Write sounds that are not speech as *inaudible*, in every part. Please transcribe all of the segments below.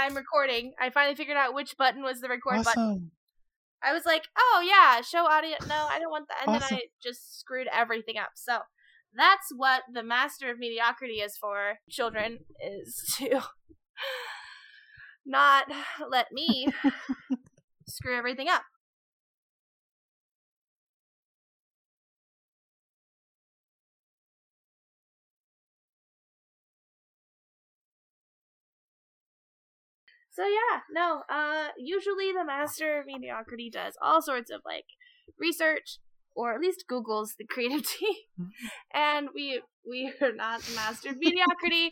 I'm recording. I finally figured out which button was the record awesome. button. I was like, oh yeah, show audio. No, I don't want that. And Awesome. then I just screwed everything up. So that's what the master of mediocrity is for, children, is *laughs* to not let me *laughs* screw everything up. So yeah, no, uh usually the master of mediocrity does all sorts of like research or at least Google's the creative *laughs* team. and we we are not the master of mediocrity.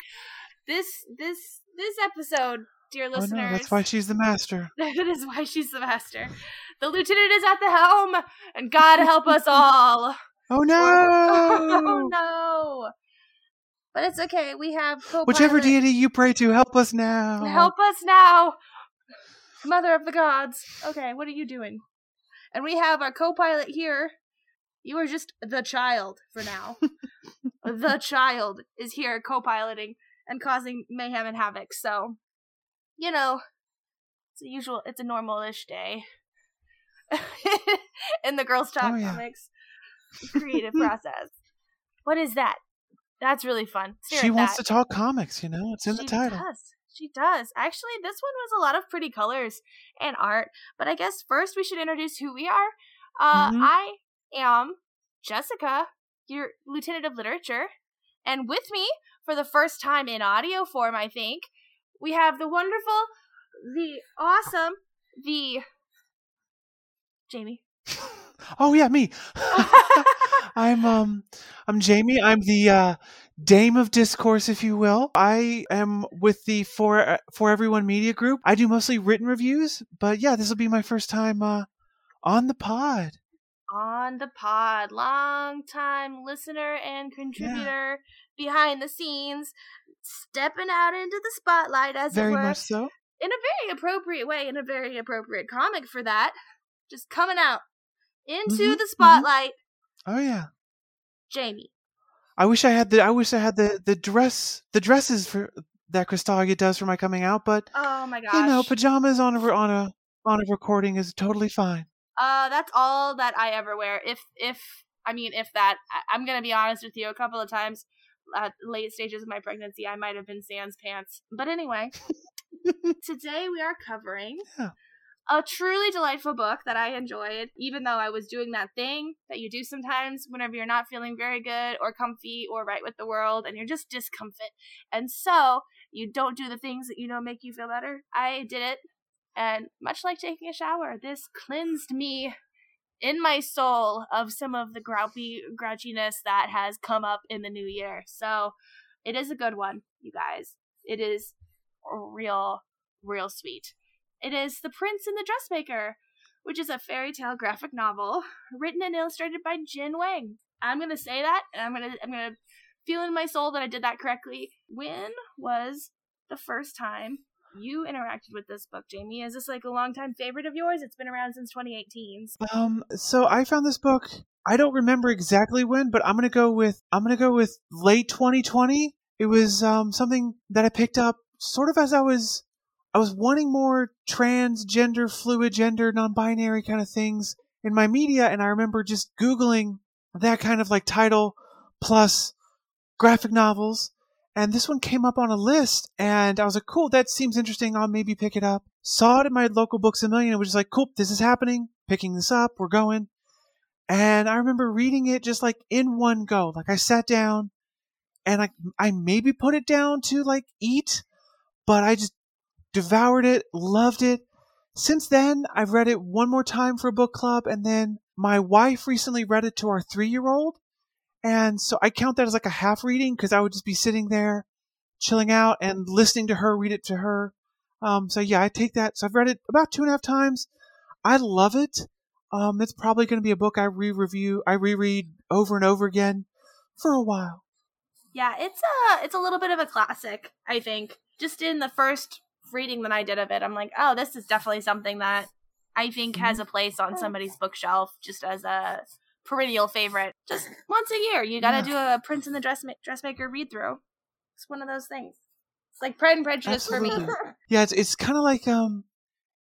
This this this episode, dear Oh listeners. no, that's why she's the master. *laughs* that is why she's the master. The lieutenant is at the helm, and God help us all. Oh no! *laughs* oh no! But it's okay. We have co Whichever deity you pray to, help us now. Help us now, Mother of the Gods. Okay, what are you doing? And we have our co-pilot here. You are just the child for now. *laughs* the child is here co-piloting and causing mayhem and havoc. So, you know, it's a usual. It's a normal-ish day *laughs* in the Girls Talk Oh, yeah. comics creative *laughs* process. What is that? That's really fun. Stare She wants that. to talk comics, you know? It's in the She title. Does. She does. Actually, this one was a lot of pretty colors and art. But I guess first we should introduce who we are. Uh, Mhm. I am Jessica, your lieutenant of literature, and with me for the first time in audio form, I think we have the wonderful, the awesome, the Jamie. *laughs* Oh yeah, me. *laughs* I'm um I'm Jamie. I'm the uh Dame of Discourse, if you will. I am with the For For Everyone Media Group. I do mostly written reviews, but yeah, this will be my first time uh on the pod. on the pod, long time listener and contributor behind the scenes, stepping out into the spotlight as Very it were, much so. in a very appropriate way, in a very appropriate comic for that. Just coming out into Mhm, the spotlight, Oh yeah. Jamie. I wish I had the I wish I had the the dress the dresses for that Crystallia does for my coming out, but Oh my gosh. you know, pajamas on a on a on a recording is totally fine. Uh, that's all that I ever wear. If if I mean if that, I, I'm gonna be honest with you. A couple of times, at late stages of my pregnancy, I might have been sans pants. But anyway, *laughs* today we are covering Yeah. A truly delightful book that I enjoyed, even though I was doing that thing that you do sometimes whenever you're not feeling very good or comfy or right with the world, and you're just discomfort, and so you don't do the things that you know make you feel better. I did it. And much like taking a shower, this cleansed me in my soul of some of the grouchy grouchiness that has come up in the new year. So it is a good one, you guys. It is real, real sweet. It is The Prince and the Dressmaker, which is a fairy tale graphic novel written and illustrated by Jen Wang. I'm gonna say that, and I'm gonna I'm gonna feel in my soul that I did that correctly. When was the first time you interacted with this book, Jamie? Is this like a longtime favorite of yours? It's been around since 2018. so- Um, so I found this book. I don't remember exactly when, but I'm gonna go with I'm gonna go with late 2020. It was um something that I picked up sort of as I was I was wanting more transgender, fluid, gender, non-binary kind of things in my media, and I remember just googling that kind of like title plus graphic novels, and this one came up on a list, and I was like, cool, that seems interesting. I'll maybe pick it up. Saw it in my local Books a Million. It was just like, cool, this is happening. Picking this up, we're going. And I remember reading it just like in one go. Like I sat down, and I I maybe put it down to like eat, but I just devoured it, loved it. Since then, I've read it one more time for a book club, and then my wife recently read it to our three year old. And so I count that as like a half reading because I would just be sitting there, chilling out and listening to her read it to her. Um, so yeah, I take that. So I've read it about two and a half times. I love it. Um, it's probably going to be a book I re-review, I reread over and over again for a while. Yeah, it's a it's a little bit of a classic, I think. Just in the first reading that I did of it, I'm like, oh, this is definitely something that I think has a place on somebody's bookshelf, just as a perennial favorite. Just once a year, you got to do a Prince and the Dressma- Dressmaker read through. It's one of those things. It's like Pride and Prejudice for me. *laughs* Yeah, it's it's kind of like um,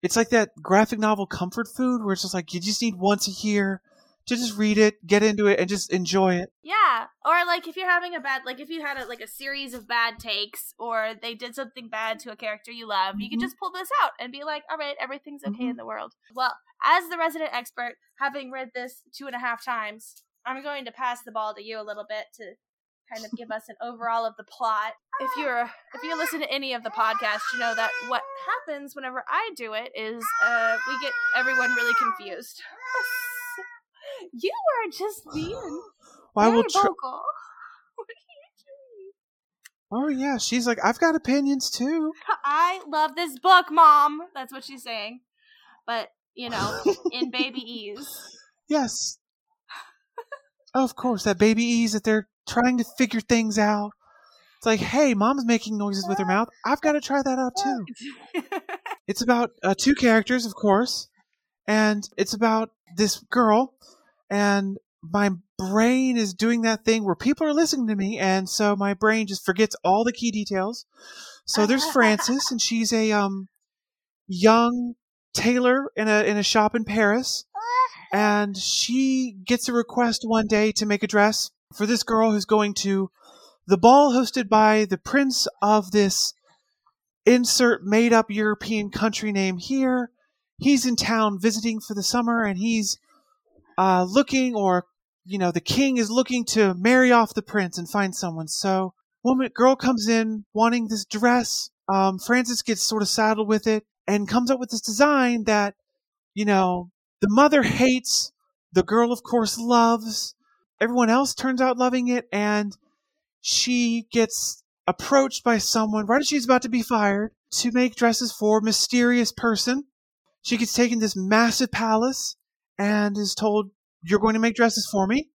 it's like that graphic novel comfort food where it's just like you just need once a year to just read it, get into it, and just enjoy it. Yeah, or like if you're having a bad, like if you had a, like a series of bad takes, or they did something bad to a character you love, mm-hmm. you can just pull this out and be like, all right, everything's okay mm-hmm. in the world. Well, as the resident expert, having read this two and a half times, I'm going to pass the ball to you a little bit to kind of give us an overall of the plot. If you're if you listen to any of the podcasts, you know that what happens whenever I do it is uh, we get everyone really confused. You are just being *sighs* well, very tr- vocal. *laughs* What are you doing? Oh yeah, she's like, I've got opinions too. I love this book, Mom. That's what she's saying. But you know, in *laughs* baby ease. Yes. of course, that baby ease that they're trying to figure things out. It's like, hey, mom's making noises with her mouth. I've got to try that out too. *laughs* it's about uh, two characters, of course, and it's about this girl, and my brain is doing that thing where people are listening to me, and so my brain just forgets all the key details. So there's Frances, and *laughs* she's a um young tailor in a in a shop in Paris, and she gets a request one day to make a dress for this girl who's going to the ball hosted by the prince of this insert made up European country name here. He's in town visiting for the summer and he's uh, looking, or, you know, the king is looking to marry off the prince and find someone. So, woman, girl comes in wanting this dress. Um, Frances gets sort of saddled with it and comes up with this design that, you know, the mother hates, the girl, of course, loves everyone else turns out loving it, and she gets approached by someone right as she's about to be fired to make dresses for mysterious person. She gets taken to this massive palace and is told, You're going to make dresses for me.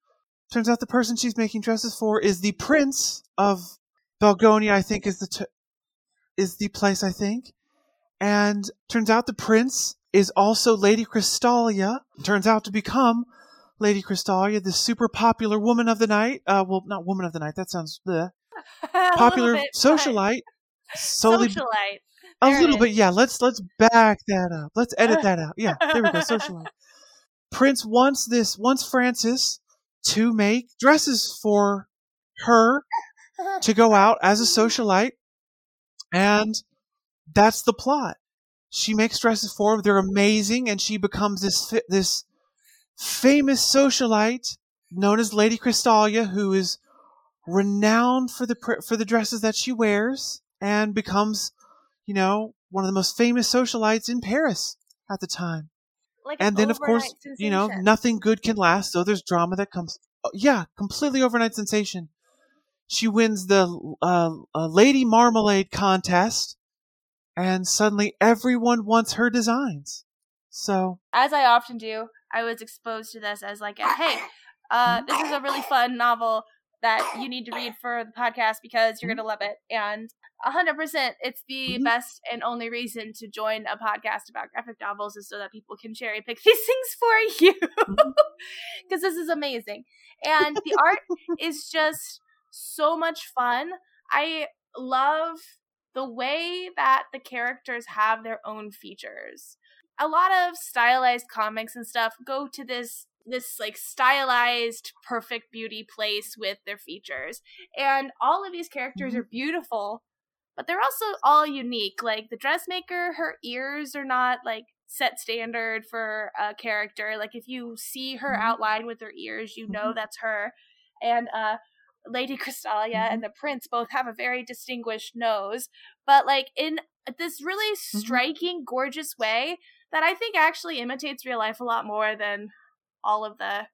Turns out the person she's making dresses for is the prince of Belgonia, I think is the t- is the place I think. And turns out the prince is also Lady Crystallia, turns out to become Lady Crystallia, the super popular woman of the night. Uh, well, not woman of the night. That sounds bleh. *laughs* popular bit, socialite. Solely, socialite. a little bit, yeah. Let's let's back that up. Let's edit *laughs* that out. Yeah, there we go. Socialite. Prince wants this wants Frances to make dresses for her to go out as a socialite, and that's the plot. She makes dresses for him. They're amazing, and she becomes this this famous socialite known as Lady Crystallia, who is renowned for the for the dresses that she wears and becomes, you know, one of the most famous socialites in Paris at the time. Like and then, of course, sensation. you know, nothing good can last. So there's drama that comes. Oh, yeah, completely overnight sensation. She wins the uh, uh, Lady Marmalade contest, and suddenly everyone wants her designs. So, as I often do, I was exposed to this as like, a, hey, uh, this is a really fun novel that you need to read for the podcast because you're gonna love it. And hundred percent, it's the mm-hmm. best and only reason to join a podcast about graphic novels is so that people can cherry pick *laughs* these things for you because mm-hmm. *laughs* this is amazing. And the art *laughs* is just so much fun. I love the way that the characters have their own features a lot of stylized comics and stuff go to this this like stylized perfect beauty place with their features and all of these characters mm-hmm. are beautiful but they're also all unique like the dressmaker her ears are not like set standard for a character like if you see her mm-hmm. outline with her ears you know mm-hmm. that's her and uh lady crystallia mm-hmm. and the prince both have a very distinguished nose but like in this really mm-hmm. striking gorgeous way that I think actually imitates real life a lot more than all of the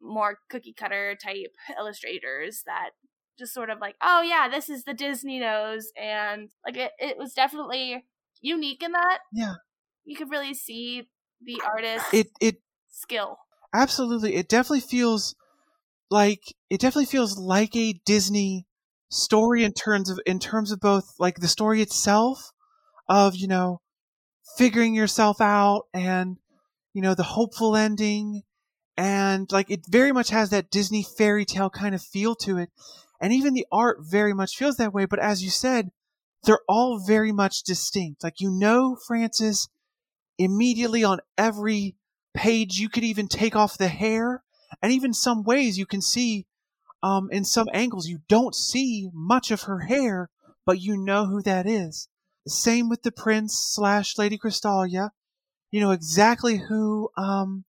more cookie cutter type illustrators that just sort of like, oh yeah, this is the Disney nose, and like it, it was definitely unique in that. Yeah, you could really see the artist it it skill. Absolutely, it definitely feels like it definitely feels like a Disney story in terms of in terms of both like the story itself of you know figuring yourself out and you know the hopeful ending and like it very much has that disney fairy tale kind of feel to it and even the art very much feels that way but as you said they're all very much distinct. Like you know Frances immediately on every page. You could even take off the hair, and even some ways you can see, um, in some angles you don't see much of her hair, but you know who that is. Same with the prince slash Lady Crystallia. You know exactly who, um,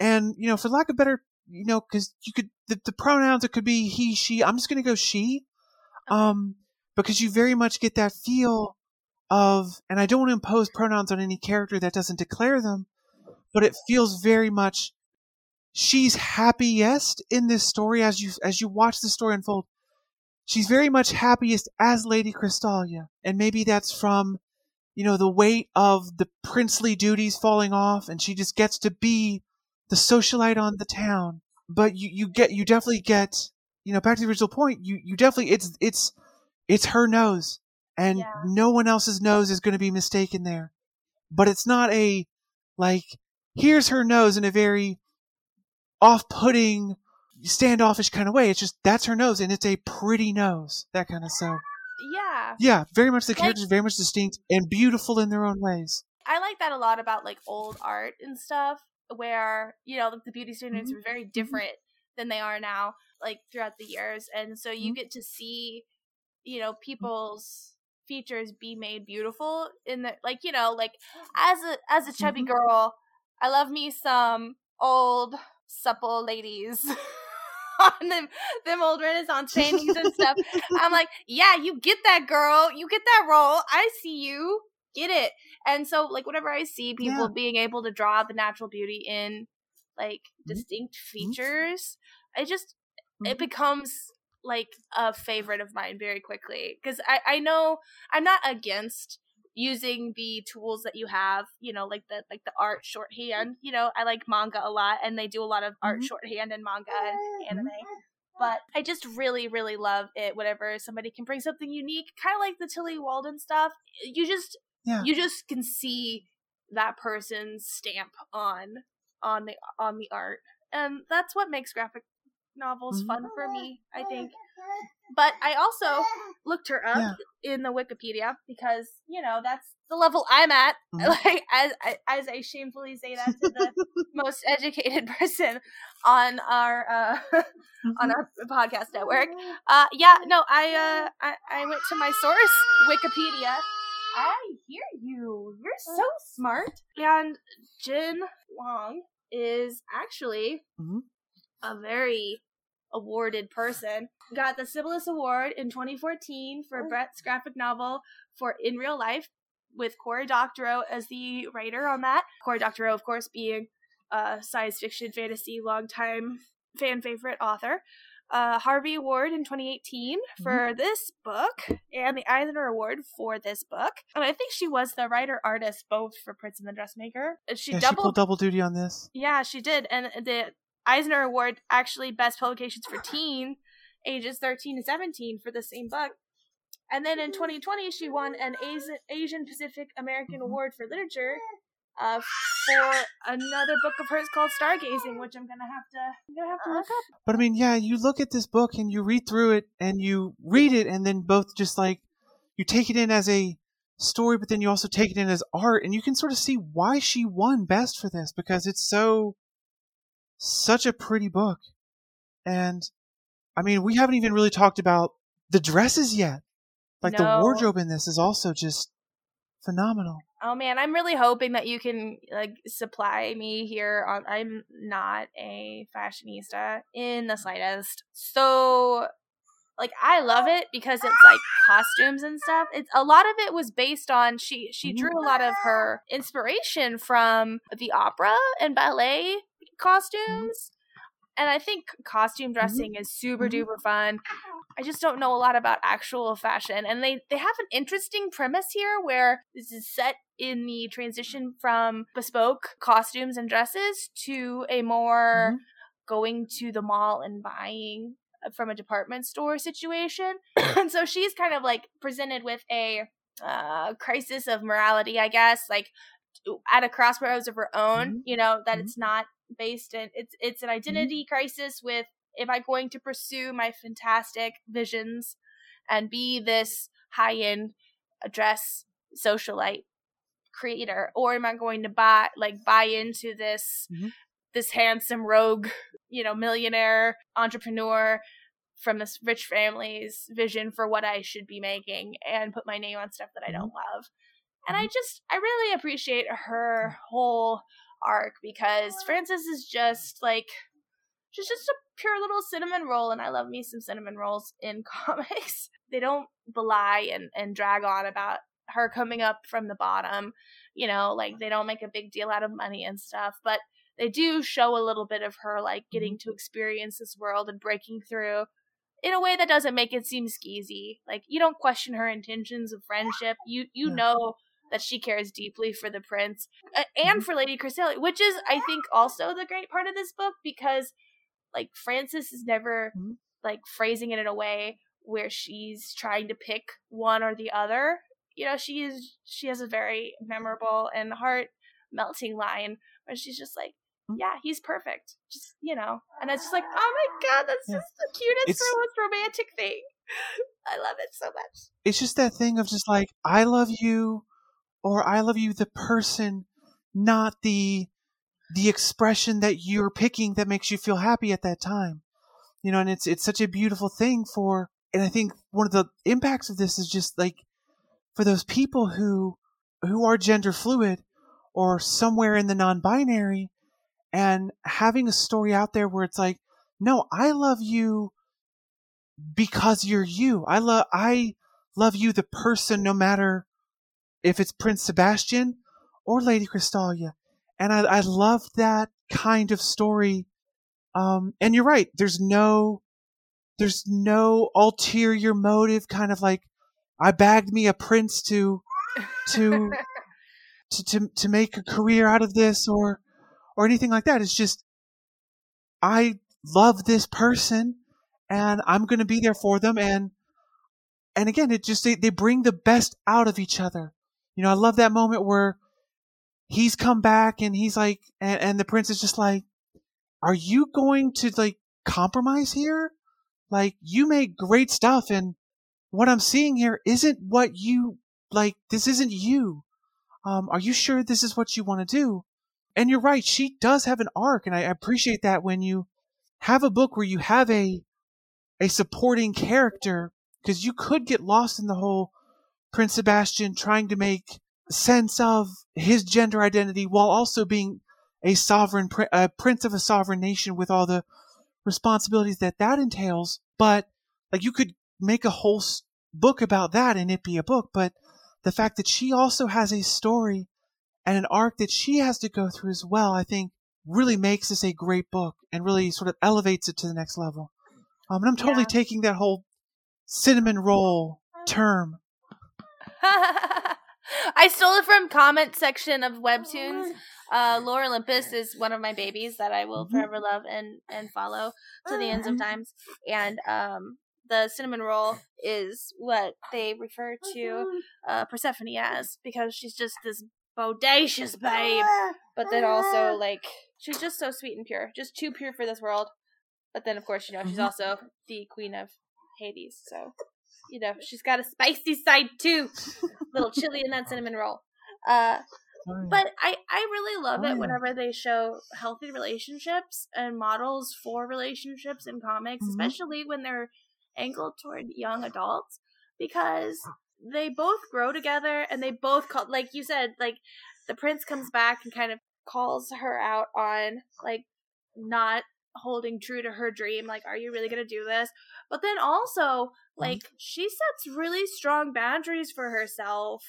and you know, for lack of better, you know, because you could the, the pronouns it could be he, she. I'm just gonna go she, um, because you very much get that feel of, and I don't want to impose pronouns on any character that doesn't declare them, but it feels very much she's happiest in this story as you as you watch the story unfold. She's very much happiest as Lady Crystallia, and maybe that's from you know the weight of the princely duties falling off, and she just gets to be the socialite on the town. But you you get you definitely get you know back to the original point. You you definitely it's it's it's her nose, and Yeah. no one else's nose is going to be mistaken there. But it's not a like here's her nose in a very off-putting, standoffish kind of way. It's just that's her nose, and it's a pretty nose. That kind of so. Yeah. Yeah, very much the Like- characters very much distinct and beautiful in their own ways. I like that a lot about like old art and stuff where, you know, the beauty standards Mhm. were very different than they are now, like throughout the years. And so you Mhm. get to see, you know, people's features be made beautiful in the like, you know, like *gasps* as a as a chubby girl, I love me some old supple ladies. *laughs* on them them old renaissance paintings and stuff *laughs* i'm like yeah you get that girl you get that role i see you get it and so like whenever i see people Yeah. being able to draw the natural beauty in like Mhm. distinct features it just Mhm. it becomes like a favorite of mine very quickly because I, I know i'm not against using the tools that you have you know like the like the art shorthand you know i like manga a lot and they do a lot of art Mhm. shorthand in manga and anime but I just really, really love it whenever somebody can bring something unique, kind of like the Tilly Walden stuff. You just, Yeah. you just can see that person's stamp on on the on the art, and that's what makes graphic novels Mhm. fun for me. I think. But I also looked her up Yeah. in the Wikipedia because you know that's the level I'm at. *laughs* Mhm. Like as as I shamefully say that to the *laughs* most educated *laughs* person on our uh, on our podcast network. Uh, yeah, no, I uh, I, I went to my source, Wikipedia. I hear you. You're so smart. And Jin Wong is actually Mhm. a very awarded person. Got the Cybils Award in 2014 for Brett's graphic novel for In Real Life, with Cory Doctorow as the writer on that. Cory Doctorow, of course, being a science fiction fantasy longtime fan favorite author. Uh, Harvey Award in 2018 for this book, and the Eisner Award for this book. And I think she was the writer artist both for Prince and the Dressmaker. She yeah, she doubled pulled double duty on this. yeah, she did. And the Eisner Award actually best publications for teen ages 13 to 17 for the same book. And then in 2020, she won an Asian, Pacific American Mhm. Award for Literature uh, for another book of hers called Stargazing, which I'm gonna have to I'm gonna have to look up. But I mean, yeah, you look at this book and you read through it and you read it and then both just like you take it in as a story, but then you also take it in as art and you can sort of see why she won best for this because it's so such a pretty book. And I mean, we haven't even really talked about the dresses yet. Like the wardrobe in this is also just phenomenal. Oh man, I'm really hoping that you can like supply me here. On, I'm not a fashionista in the slightest, so like I love it because it's like costumes and stuff. It's a lot of it was based on she she drew a lot of her inspiration from the opera and ballet costumes. And I think costume dressing is super Mhm. duper fun. I just don't know a lot about actual fashion. And they, they have an interesting premise here where this is set in the transition from bespoke costumes and dresses to a more Mhm. going to the mall and buying from a department store situation. *coughs* and so she's kind of like presented with a uh, crisis of morality, I guess, like at a crossroads of her own, Mhm. you know, that Mhm. it's not based in it's it's Mm-hmm. an identity crisis with am I going to pursue my fantastic visions and be this high end dress socialite creator? Or am i going to buy like buy into this Mhm. this handsome rogue you know millionaire entrepreneur from this rich family's vision for what i should be making and put my name on stuff that i mm-hmm. don't love? And i mm-hmm. just i really appreciate her mm-hmm. whole arc because frances is just like she's just a pure little cinnamon roll and i love me some cinnamon rolls in *laughs* comics. They don't belie and, and drag on about her coming up from the bottom you know like they don't make a big deal out of money and stuff but they do show a little bit of her like getting to experience this world and breaking through in a way that doesn't make it seem skeezy. Like you don't question her intentions of friendship. You you know that she cares deeply for the prince and Mhm. for lady Crystallia, which is i think also the great part of this book because like frances is never Mhm. like phrasing it in a way where she's trying to pick one or the other you know she is she has a very memorable and heart melting line where she's just like Mhm. yeah he's perfect just you know and it's just like oh my god that's Yeah. just the cutest It's- most romantic thing *laughs* i love it so much It's just that thing of just like I love you, or I love you the person, not the the expression that you're picking that makes you feel happy at that time. You know, and it's it's such a beautiful thing for and I think one of the impacts of this is just like for those people who who are gender fluid or somewhere in the non-binary and having a story out there where it's like no i love you because you're you i love i love you the person no matter if it's prince sebastian or lady Crystallia. And i i love that kind of story. Um and you're right there's no there's no ulterior motive kind of like i bagged me a prince to to *laughs* to to, to make a career out of this or or anything like that. It's just i love this person and i'm going to be there for them and and again it just they, they bring the best out of each other. You know i love that moment where he's come back and he's like and, and the prince is just like are you going to like compromise here? Like you make great stuff and what i'm seeing here isn't what you like this isn't you. Um are you sure this is what you want to do? And you're right she does have an arc and i appreciate that when you have a book where you have a a supporting character because you could get lost in the whole prince sebastian trying to make sense of his gender identity while also being a sovereign a prince of a sovereign nation with all the responsibilities that that entails. But like you could make a whole book about that and it be a book but the fact that she also has a story and an arc that she has to go through as well i think really makes this a great book and really sort of elevates it to the next level. Um, and i'm totally Yeah. taking that whole cinnamon roll term *laughs* *laughs* I stole it from comment section of webtoons. *laughs* Uh, Lore Olympus is one of my babies that I will Mhm. forever love and and follow to the ends of times. And um, the cinnamon roll is what they refer to uh, Persephone as because she's just this bodacious babe, *laughs* but then also like she's just so sweet and pure, just too pure for this world. But then, of course, you know she's also the queen of Hades, so you know she's got a spicy side too *laughs* little chili in that cinnamon roll. Uh, but I, I really love it whenever they show healthy relationships and models for relationships in comics, Mhm. especially when they're angled toward young adults, because they both grow together and they both call, like you said, like the prince comes back and kind of calls her out on like not holding true to her dream like are you really going to do this but then also like she sets really strong boundaries for herself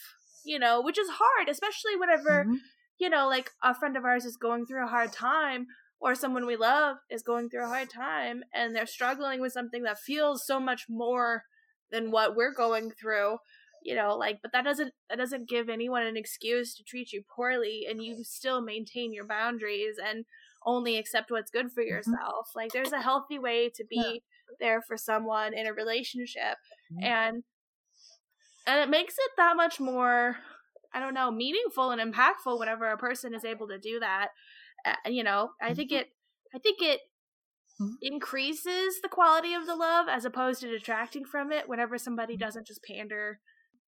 you know which is hard especially whenever Mhm. you know like a friend of ours is going through a hard time or someone we love is going through a hard time and they're struggling with something that feels so much more than what we're going through you know like but that doesn't that doesn't give anyone an excuse to treat you poorly and you still maintain your boundaries and only accept what's good for yourself. Like there's a healthy way to be there for someone in a relationship Mhm. and and it makes it that much more i don't know meaningful and impactful whenever a person is able to do that. Uh, you know i think it i think it Mhm. increases the quality of the love as opposed to detracting from it whenever somebody doesn't just pander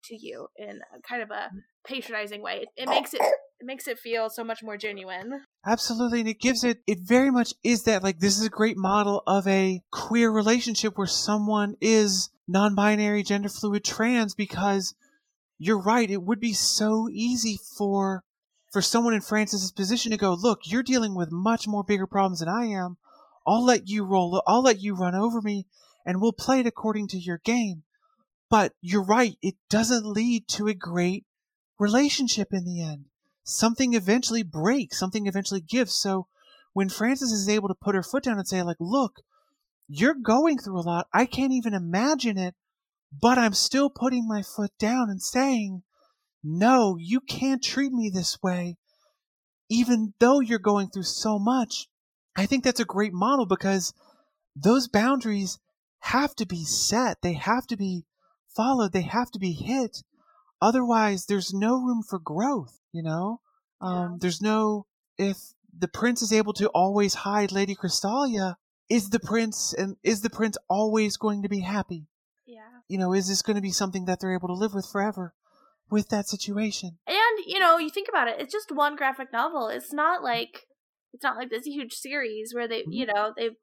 to you in kind of a patronizing way. It, it *coughs* makes it it makes it feel so much more genuine. Absolutely, and it gives it it very much is that like this is a great model of a queer relationship where someone is non-binary, gender fluid, trans because you're right, it would be so easy for for someone in Frances's position to go, "Look, you're dealing with much more bigger problems than I am. I'll let you roll, I'll let you run over me and we'll play it according to your game." But you're right, it doesn't lead to a great relationship in the end something eventually breaks, something eventually gives. So when Frances is able to put her foot down and say, like, look, you're going through a lot. I can't even imagine it, but I'm still putting my foot down and saying, no, you can't treat me this way, even though you're going through so much. I think that's a great model because those boundaries have to be set. They have to be followed. They have to be hit. Otherwise, there's no room for growth, you know? Um, yeah. There's no, if the prince is able to always hide Lady Crystallia, is the prince and is the prince always going to be happy? Yeah. You know, is this going to be something that they're able to live with forever with that situation? And, you know, you think about it, it's just one graphic novel. It's not like, it's not like this huge series where they, mm-hmm. you know, they've,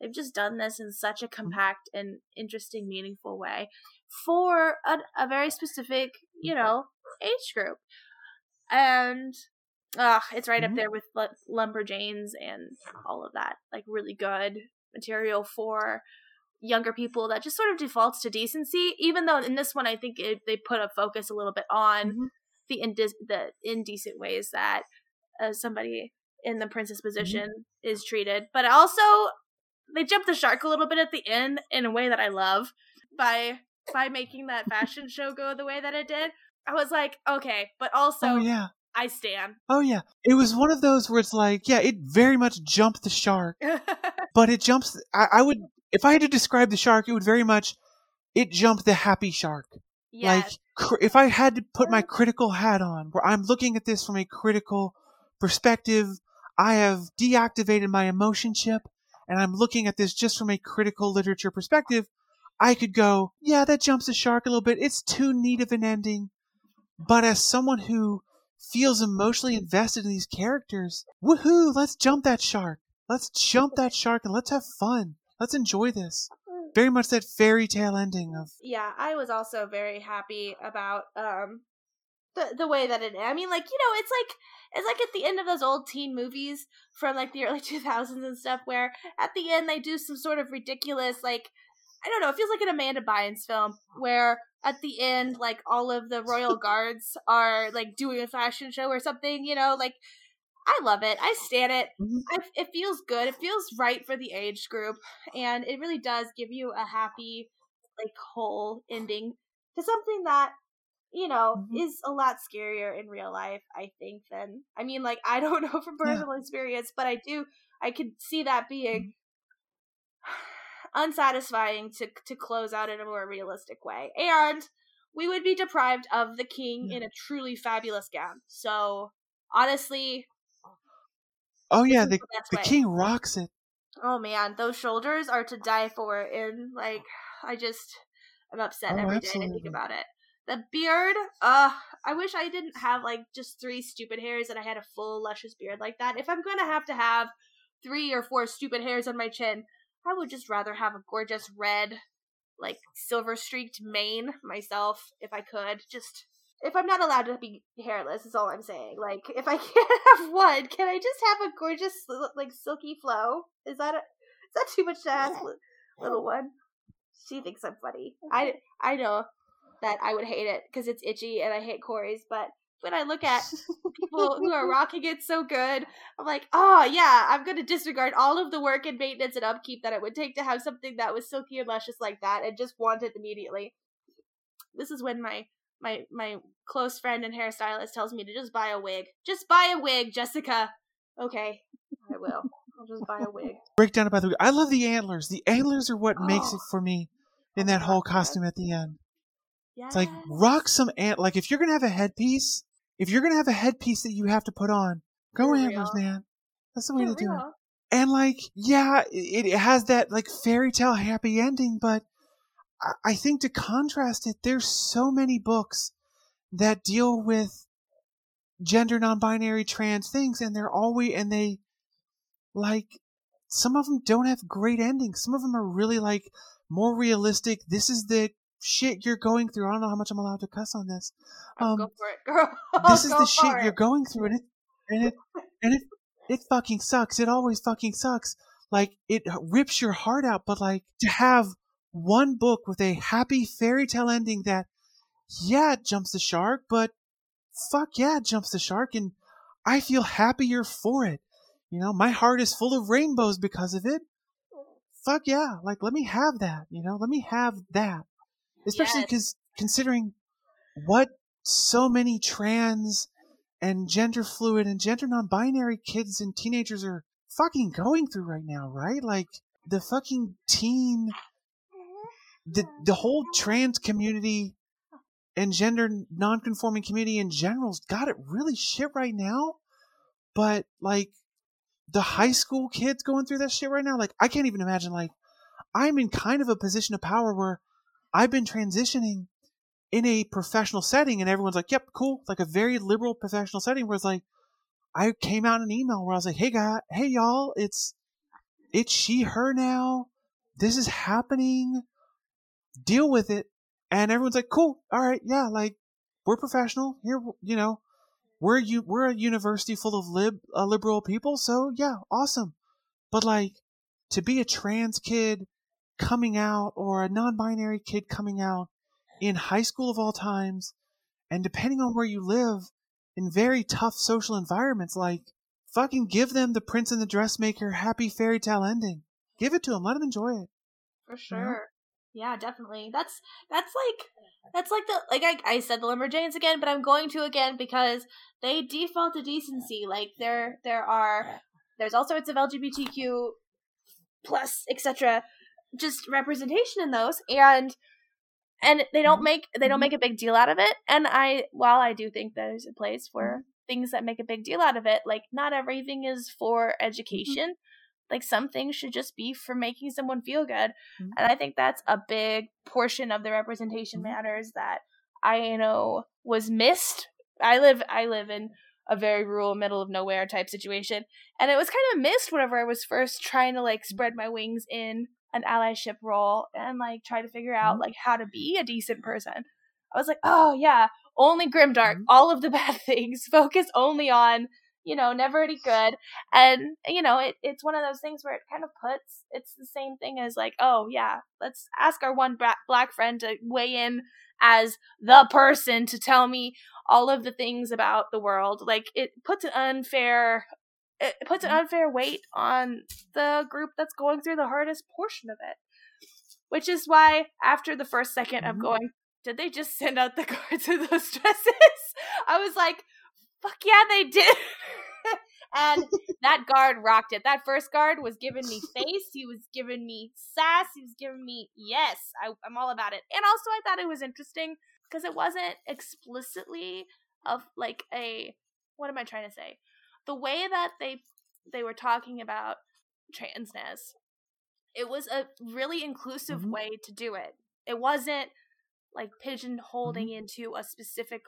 they've just done this in such a mm-hmm. compact and interesting, meaningful way for a, a very specific, you know, age group. And uh, it's right mm-hmm. up there with like, Lumberjanes and all of that. Like really good material for younger people that just sort of defaults to decency. Even though in this one, I think it, they put a focus a little bit on mm-hmm. the indis- the indecent ways that uh, somebody in the princess mm-hmm. position mm-hmm. is treated. But also, they jump the shark a little bit at the end in a way that I love by by making that fashion show go the way that it did. I was like, okay, but also, oh yeah, I stand. Oh yeah, it was one of those where it's like, yeah, it very much jumped the shark, *laughs* but it jumps. I, I, would, if I had to describe the shark, it would very much, it jumped the happy shark. Yes. Like, cr- if I had to put my uh-huh. critical hat on, where I'm looking at this from a critical perspective, I have deactivated my emotion chip, and I'm looking at this just from a critical literature perspective. I could go, yeah, that jumps the shark a little bit. It's too neat of an ending. But as someone who feels emotionally invested in these characters, woohoo, let's jump that shark. Let's jump that shark and let's have fun. Let's enjoy this. Very much that fairy tale ending of Yeah, I was also very happy about um the the way that it I mean like, you know, it's like it's like at the end of those old teen movies from like the early *laughs* 2000s and stuff where at the end they do some sort of ridiculous like I don't know, it feels like an Amanda Bynes film where at the end, like all of the royal *laughs* guards are like doing a fashion show or something, you know, like I love it. I stand it. Mm-hmm. I, it feels good. It feels right for the age group, and it really does give you a happy, like whole ending to something that you know mm-hmm. is a lot scarier in real life. I think than I mean, like I don't *laughs* know from personal yeah. experience, but I do. I could see that being mm-hmm unsatisfying to to close out in a more realistic way. And we would be deprived of the king in a truly fabulous gown. So honestly, oh yeah, the the, the king rocks it. Oh man, those shoulders are to die for. And like, I just I'm upset oh, every day I think about it. The beard, uh, I wish I didn't have like just three stupid hairs and I had a full luscious beard like that. If I'm gonna have to have three or four stupid hairs on my chin, I would just rather have a gorgeous red, like silver streaked mane myself if I could. Just if I'm not allowed to be hairless, is all I'm saying. Like if I *laughs* can't have one, can I just have a gorgeous like silky flow? Is that a, is that too much to ask, little one? She thinks I'm funny. I I know that I would hate it because it's itchy and I hate Corey's, but when I look at people *laughs* who are rocking it so good, I'm like, oh yeah, I'm gonna disregard all of the work and maintenance and upkeep that it would take to have something that was silky and luscious like that and just want it immediately. This is when my my my close friend and hairstylist tells me to just buy a wig. Just buy a wig, Jessica. Okay, I will. I'll just buy a wig. *laughs* Breakdown about the wig. I love the antlers. The antlers are what oh. makes it oh. for me in that whole costume at the end. Yes. It's like rock some ant. Like if you're gonna have a headpiece, if you're gonna have a headpiece that you have to put on, go antlers, man. That's the way For to real. do it. And like, yeah, it, it has that like fairy tale happy ending, but I think to contrast it, there's so many books that deal with gender non-binary trans things and they're always and they like some of them don't have great endings some of them are really like more realistic this is the shit you're going through i don't know how much i'm allowed to cuss on this um, go for it girl *laughs* this is the shit it. you're going through and it and it and it it fucking sucks it always fucking sucks like it rips your heart out but like to have one book with a happy fairy tale ending that yeah it jumps the shark but fuck yeah, jumps the shark, and I feel happier for it. You know, my heart is full of rainbows because of it. Fuck yeah, like let me have that. You know, let me have that. Especially because yes. considering what so many trans and gender fluid and gender non-binary kids and teenagers are fucking going through right now, right? Like the fucking teen the the whole trans community and gender non-conforming community in general's got it really shit right now. But like the high school kids going through that shit right now, like I can't even imagine like I'm in kind of a position of power where I've been transitioning in a professional setting and everyone's like, Yep, cool. Like a very liberal professional setting where it's like I came out an email where I was like, Hey guy, hey y'all, it's it's she her now. This is happening. Deal with it and everyone's like, "Cool, all right, yeah, like we're professional here. You know, we're you we're a university full of lib uh, liberal people, so yeah, awesome." But like to be a trans kid coming out or a non-binary kid coming out in high school of all times, and depending on where you live, in very tough social environments, like fucking give them the Prince and the Dressmaker happy fairy tale ending. Give it to them. Let them enjoy it. For sure. Know? Yeah, definitely. That's that's like that's like the like I, I said the Lumberjanes again, but I'm going to again because they default to decency. Like there there are there's all sorts of LGBTQ plus etc. just representation in those and and they don't make they don't mm-hmm. make a big deal out of it. And I while I do think there's a place for mm-hmm. things that make a big deal out of it, like not everything is for mm-hmm. education like some things should just be for making someone feel good mm-hmm. and i think that's a big portion of the representation mm-hmm. matters that i you know was missed i live i live in a very rural middle of nowhere type situation and it was kind of missed whenever i was first trying to like spread my wings in an allyship role and like try to figure out mm-hmm. like how to be a decent person i was like oh yeah only grimdark mm-hmm. all of the *laughs* bad things focus only on you know, never any good. And, you know, it, it's one of those things where it kind of puts, it's the same thing as like, oh, yeah, let's ask our one black friend to weigh in as the person to tell me all of the things about the world. Like, it puts an unfair. It puts an mm-hmm. unfair weight on the group that's going through the hardest portion of it. Which is why, after the first 2nd of mm-hmm. going, did they just send out the *laughs* cards with those dresses? I was like, fuck yeah, they did. *laughs* and that guard rocked it. That first guard was giving me *laughs* face. He was giving me sass. He was giving me yes. I, I'm all about it. And also, I thought it was interesting because it wasn't explicitly of like a what am I trying to say? The way that they they were talking about transness, it was a really inclusive mm-hmm. way to do it. It wasn't like pigeonholing mm-hmm. into a specific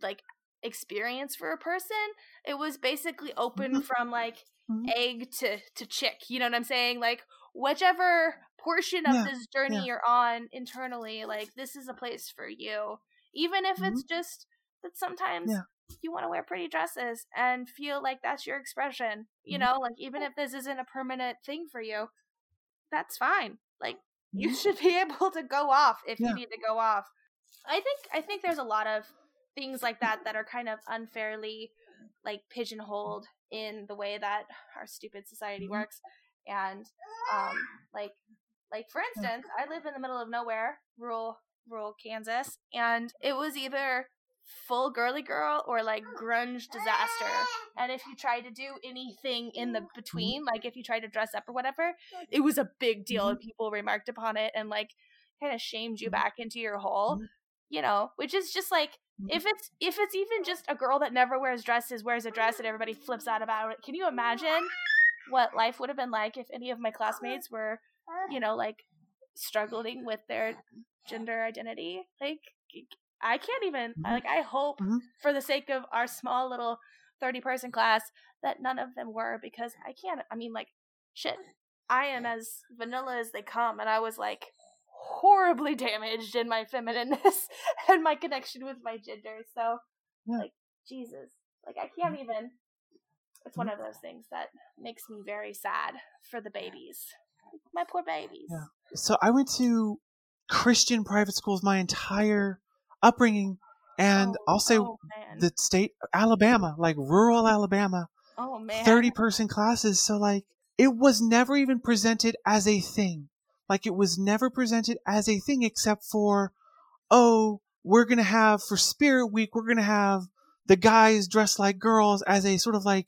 like experience for a person. It was basically open mm-hmm. from like mm-hmm. egg to to chick. You know what I'm saying? Like whichever portion of yeah, this journey yeah. you're on internally, like this is a place for you. Even if mm-hmm. it's just that sometimes yeah. You want to wear pretty dresses and feel like that's your expression. You mm-hmm. know, like even if this isn't a permanent thing for you, that's fine. Like you should *laughs* be able to go off if you need to go off. I think I think there's a lot of things like that that are kind of unfairly like pigeonholed in the way that our stupid society mm-hmm. works and um like like for instance i live in the middle of nowhere rural rural kansas and it was either full girly girl or like grunge disaster *laughs* and if you tried to do anything in the mm-hmm. between like if you tried to dress up or whatever it was a big deal and mm-hmm. people remarked upon it and like kind of shamed you back into your hole you know which is just like if mm-hmm. it's if it's even just a girl that never wears dresses wears a dress and everybody flips out about it, can you imagine what life would have been like if any of my classmates were, you know, like struggling with their gender identity. Like I can't even Mhm. like I hope Mhm. for the sake of our small little 30 person class that none of them were because I can't I mean like shit. I am as vanilla as they come and I was like horribly damaged in my feminineness *laughs* and my connection with my gender. So Yeah. like Jesus. Like I can't even it's one of those things that makes me very sad for the babies. My poor babies. Yeah. So I went to Christian private schools my entire upbringing, and Oh, I'll say oh, the state Alabama, like rural Alabama, oh man. 30 person classes. So, like, it was never even presented as a thing. Like, it was never presented as a thing except for, oh, we're going to have for Spirit Week, we're going to have the guys dressed like girls as a sort of like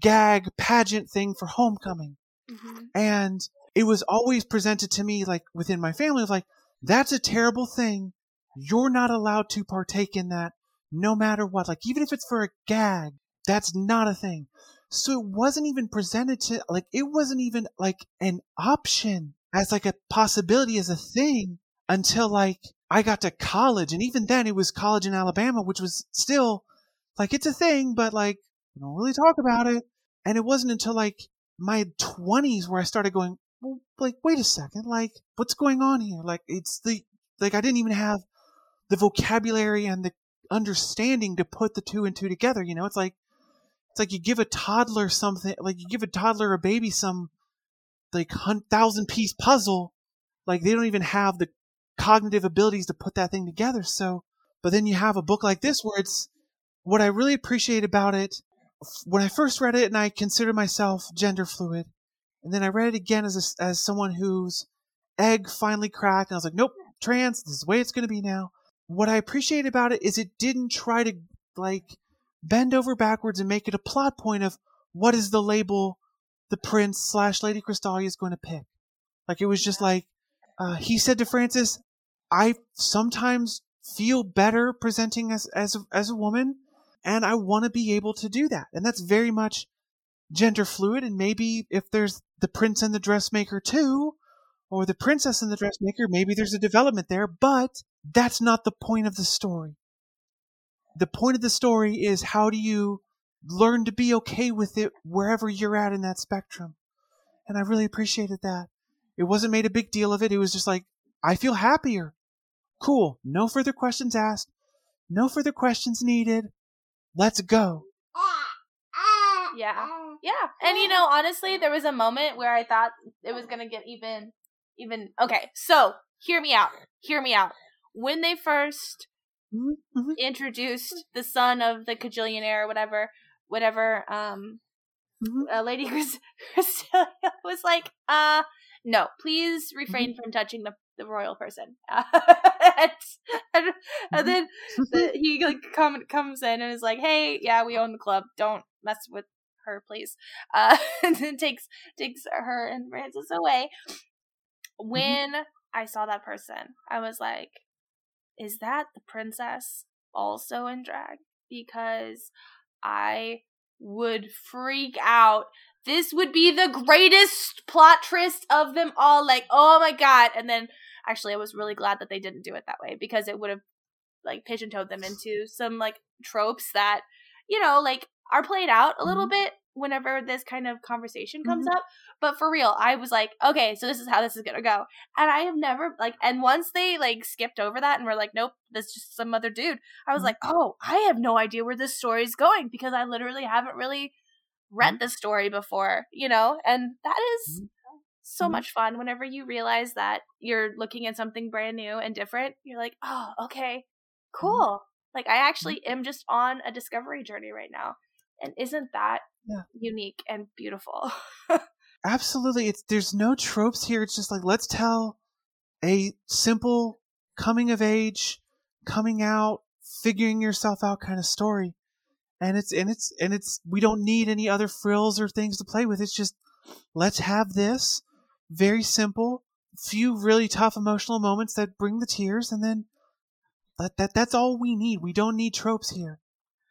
gag pageant thing for homecoming. Mhm. And it was always presented to me, like within my family, of like, that's a terrible thing. You're not allowed to partake in that no matter what. Like, even if it's for a gag, that's not a thing. So it wasn't even presented to, like, it wasn't even like an option as like a possibility as a thing until like I got to college. And even then it was college in Alabama, which was still like, it's a thing, but like, we don't really talk about it. And it wasn't until like my 20s where I started going, well, like, wait a second, like, what's going on here? Like, it's the, like, I didn't even have the vocabulary and the understanding to put the two and two together. You know, it's like, it's like you give a toddler something, like you give a toddler or baby some, like, thousand piece puzzle. Like, they don't even have the cognitive abilities to put that thing together. So, but then you have a book like this where it's, what I really appreciate about it, when I first read it and I considered myself gender fluid, and then I read it again as a, as someone whose egg finally cracked, and I was like, nope, trans. This is the way it's going to be now. What I appreciate about it is it didn't try to like bend over backwards and make it a plot point of what is the label the prince slash Lady Crystallia is going to pick. Like it was just like uh, he said to Frances, I sometimes feel better presenting as as a, as a woman, and I want to be able to do that, and that's very much gender fluid. And maybe if there's the prince and the dressmaker too, or the princess and the dressmaker, maybe there's a development there. But that's not the point of the story. The point of the story is how do you learn to be okay with it wherever you're at in that spectrum. And I really appreciated that. It wasn't made a big deal of it. It was just like, I feel happier. Cool. No further questions asked. No further questions needed. Let's go. Yeah. Yeah. And you know, honestly, there was a moment where I thought it was gonna get even even okay, so hear me out. Hear me out. When they first Mm-hmm. introduced the son of the cajillionaire or whatever whatever um Mhm. uh, lady *laughs* Crystallia was like uh no please refrain Mm-hmm. from touching the, the royal person *laughs* and, and, Mm-hmm. and then the, *laughs* he like come, comes in and is like hey yeah we own the club don't mess with her please uh and then takes takes her and frances away Mm-hmm. when i saw that person i was like is that the princess also in drag? Because i would freak out. This would be the greatest plot twist of them all like oh my god. And then actually i was really glad that they didn't do it that way because it would have like pigeon-toed them into some like tropes that you know like are played out a little mm-hmm. bit whenever this kind of conversation comes mm-hmm. up but for real i was like okay so this is how this is gonna go and i have never like and once they like skipped over that and were like nope that's just some other dude i was Mhm. like oh i have no idea where this story is going because i literally haven't really read Mhm. the story before you know and that is Mhm. so Mhm. much fun whenever you realize that you're looking at something brand new and different you're like oh okay cool like i actually am just on a discovery journey right now and isn't that Yeah. unique and beautiful *laughs* Absolutely. It's there's no tropes here. It's just like let's tell a simple coming of age, coming out, figuring yourself out kind of story. And it's and it's and it's we don't need any other frills or things to play with. It's just let's have this very simple, few really tough emotional moments that bring the tears and then that, that that's all we need. We don't need tropes here.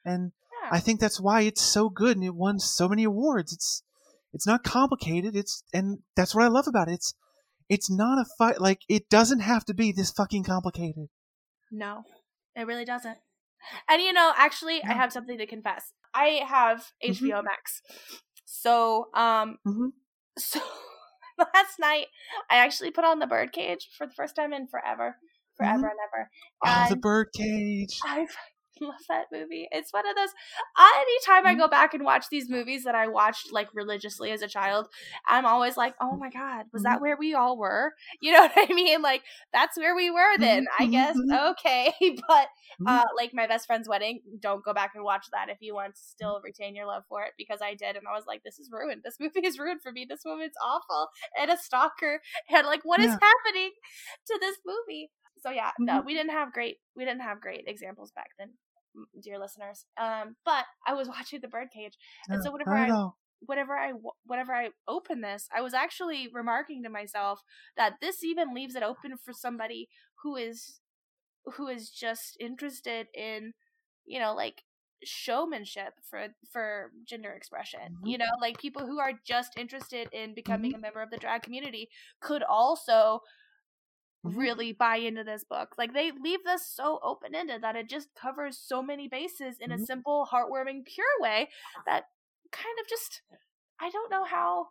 And yeah. I think that's why it's so good and it won so many awards. It's it's not complicated. It's and that's what I love about it. It's it's not a fight. Like it doesn't have to be this fucking complicated. No, it really doesn't. And you know, actually, I have something to confess. I have Mhm. HBO Max. So, um, Mm-hmm. so *laughs* last night I actually put on the Birdcage for the first time in forever, forever and ever. Oh, the And birdcage. I *laughs* love that movie. It's one of those. Anytime I Mhm. go back and watch these movies that I watched like religiously as a child, I'm always like, "Oh my god, was that where we all were?" *laughs* You know what I mean? Like that's where we were then. I Mhm, guess okay, *laughs* but uh, like my best friend's wedding, don't go back and watch that if you want to still retain your love for it because I did, and I was like, "This is ruined. This movie is ruined for me. This woman's awful and a stalker, and like, what is Yeah. happening to this movie?" So yeah, no, we didn't have great we didn't have great examples back then, dear listeners. Um, but I was *laughs* watching The Birdcage, and so whenever at I whenever I whenever I open this, I was actually remarking to myself that this even leaves it open for somebody who is who is just interested in, you know, like showmanship for for gender expression. Mhm. You know, like people who are just interested in becoming a member of the drag community could also. Really buy into this book. Like they leave this so open ended that it just covers so many bases in a Mhm. simple, heartwarming, pure way that kind of just I don't know how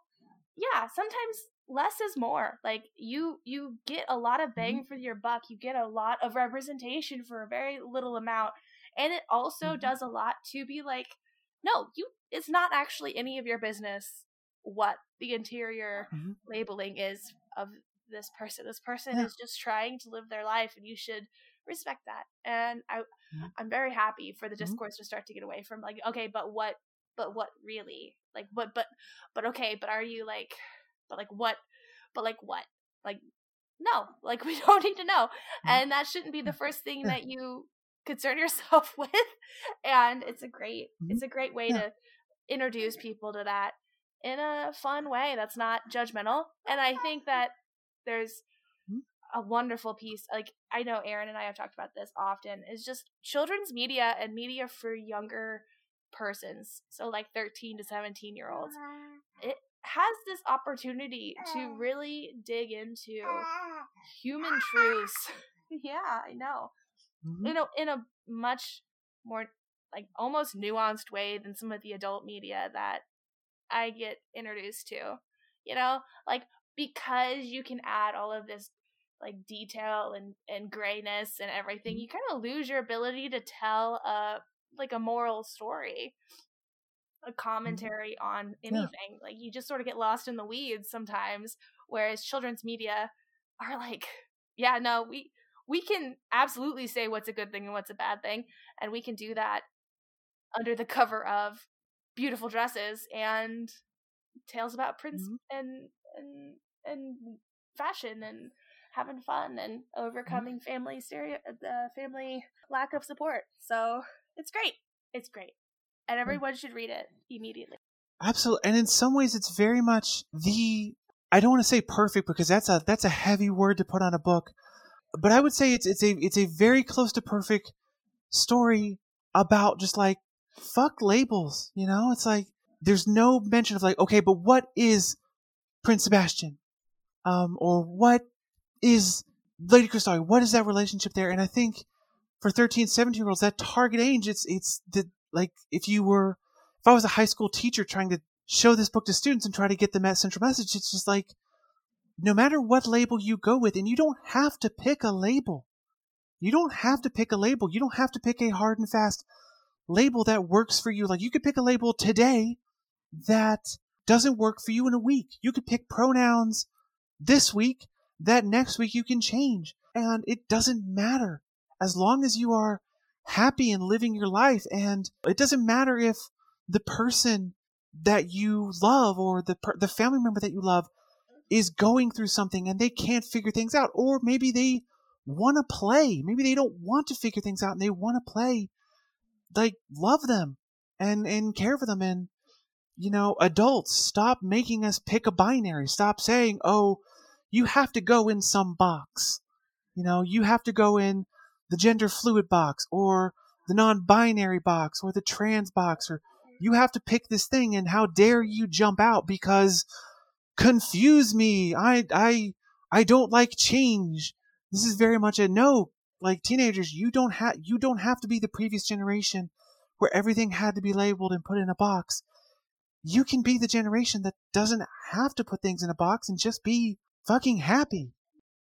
yeah, sometimes less is more. Like you you get a lot of bang for your buck. You get a lot of representation for a very little amount. And it also does a lot to be like no, you it's not actually any of your business what the interior Mhm. labeling is of this person. This person Yeah. is just trying to live their life, and you should respect that. And I, Mhm. I'm very happy for the Mhm. discourse to start to get away from like, okay, but what, but what really, like, what, but, but okay, but are you like, but like what, but like what, like, no, *laughs* like we don't need to know, and that shouldn't be the first thing Mm-hmm. That you concern *laughs* yourself with. And it's a great, Mhm. it's a great way Yeah. to introduce people to that in a fun way that's not judgmental. And I think that there's Mhm. a wonderful piece. Like I know Aaron and I have talked about this often. Is just children's media and media for younger persons. So like 13 to 17 year olds. It has this opportunity to really dig into human truths. *laughs* yeah, I know. Mhm. In a in a much more like almost nuanced way than some of the adult media that I get introduced to. You know, like because you can add all of this like detail and and grayness and everything, you kind of lose your ability to tell a like a moral story, a commentary on anything. Like you just sort of get lost in the weeds sometimes. Whereas children's media are like, yeah, no, we we can absolutely say what's a good thing and what's a bad thing, and we can do that under the cover of beautiful dresses and tales about prince Mhm. and and and fashion and having fun and overcoming family stereo uh, family lack of support. So it's great. It's great, and everyone should read it immediately. Absolutely, and in some ways, it's very much the. I don't want to say perfect because that's a that's a heavy word to put on a book, but I would say it's it's a it's a very close to perfect story about just like fuck labels. You know, it's like there's no mention of like okay, but what is Prince Sebastian, um, or what is Lady Crystal? What is that relationship there? And I think for 13, 17 year olds, that target age, it's it's the like if you were if I was a high school teacher trying to show this book to students and try to get them at central message, it's just like no matter what label you go with, and you don't have to pick a label. You don't have to pick a label. You don't have to pick a hard and fast label that works for you. Like you could pick a label today that doesn't work for you in a week. You could pick pronouns this week that next week you can change. And it doesn't matter as long as you are happy and living your life. And it doesn't matter if the person that you love or the per- the family member that you love is going through something and they can't figure things out or maybe they want to play maybe they don't want to figure things out and they want to play like love them and and care for them and you know adults stop making us pick a binary stop saying oh you have to go in some box you know you have to go in the gender fluid box or the non-binary box or the trans box or you have to pick this thing and how dare you jump out because confuse me i i I don't like change. This is very much a no. Like teenagers, you don't have you don't have to be the previous generation where everything had to be labeled and put in a box. You can be the generation that doesn't have to put things in a box and just be fucking happy.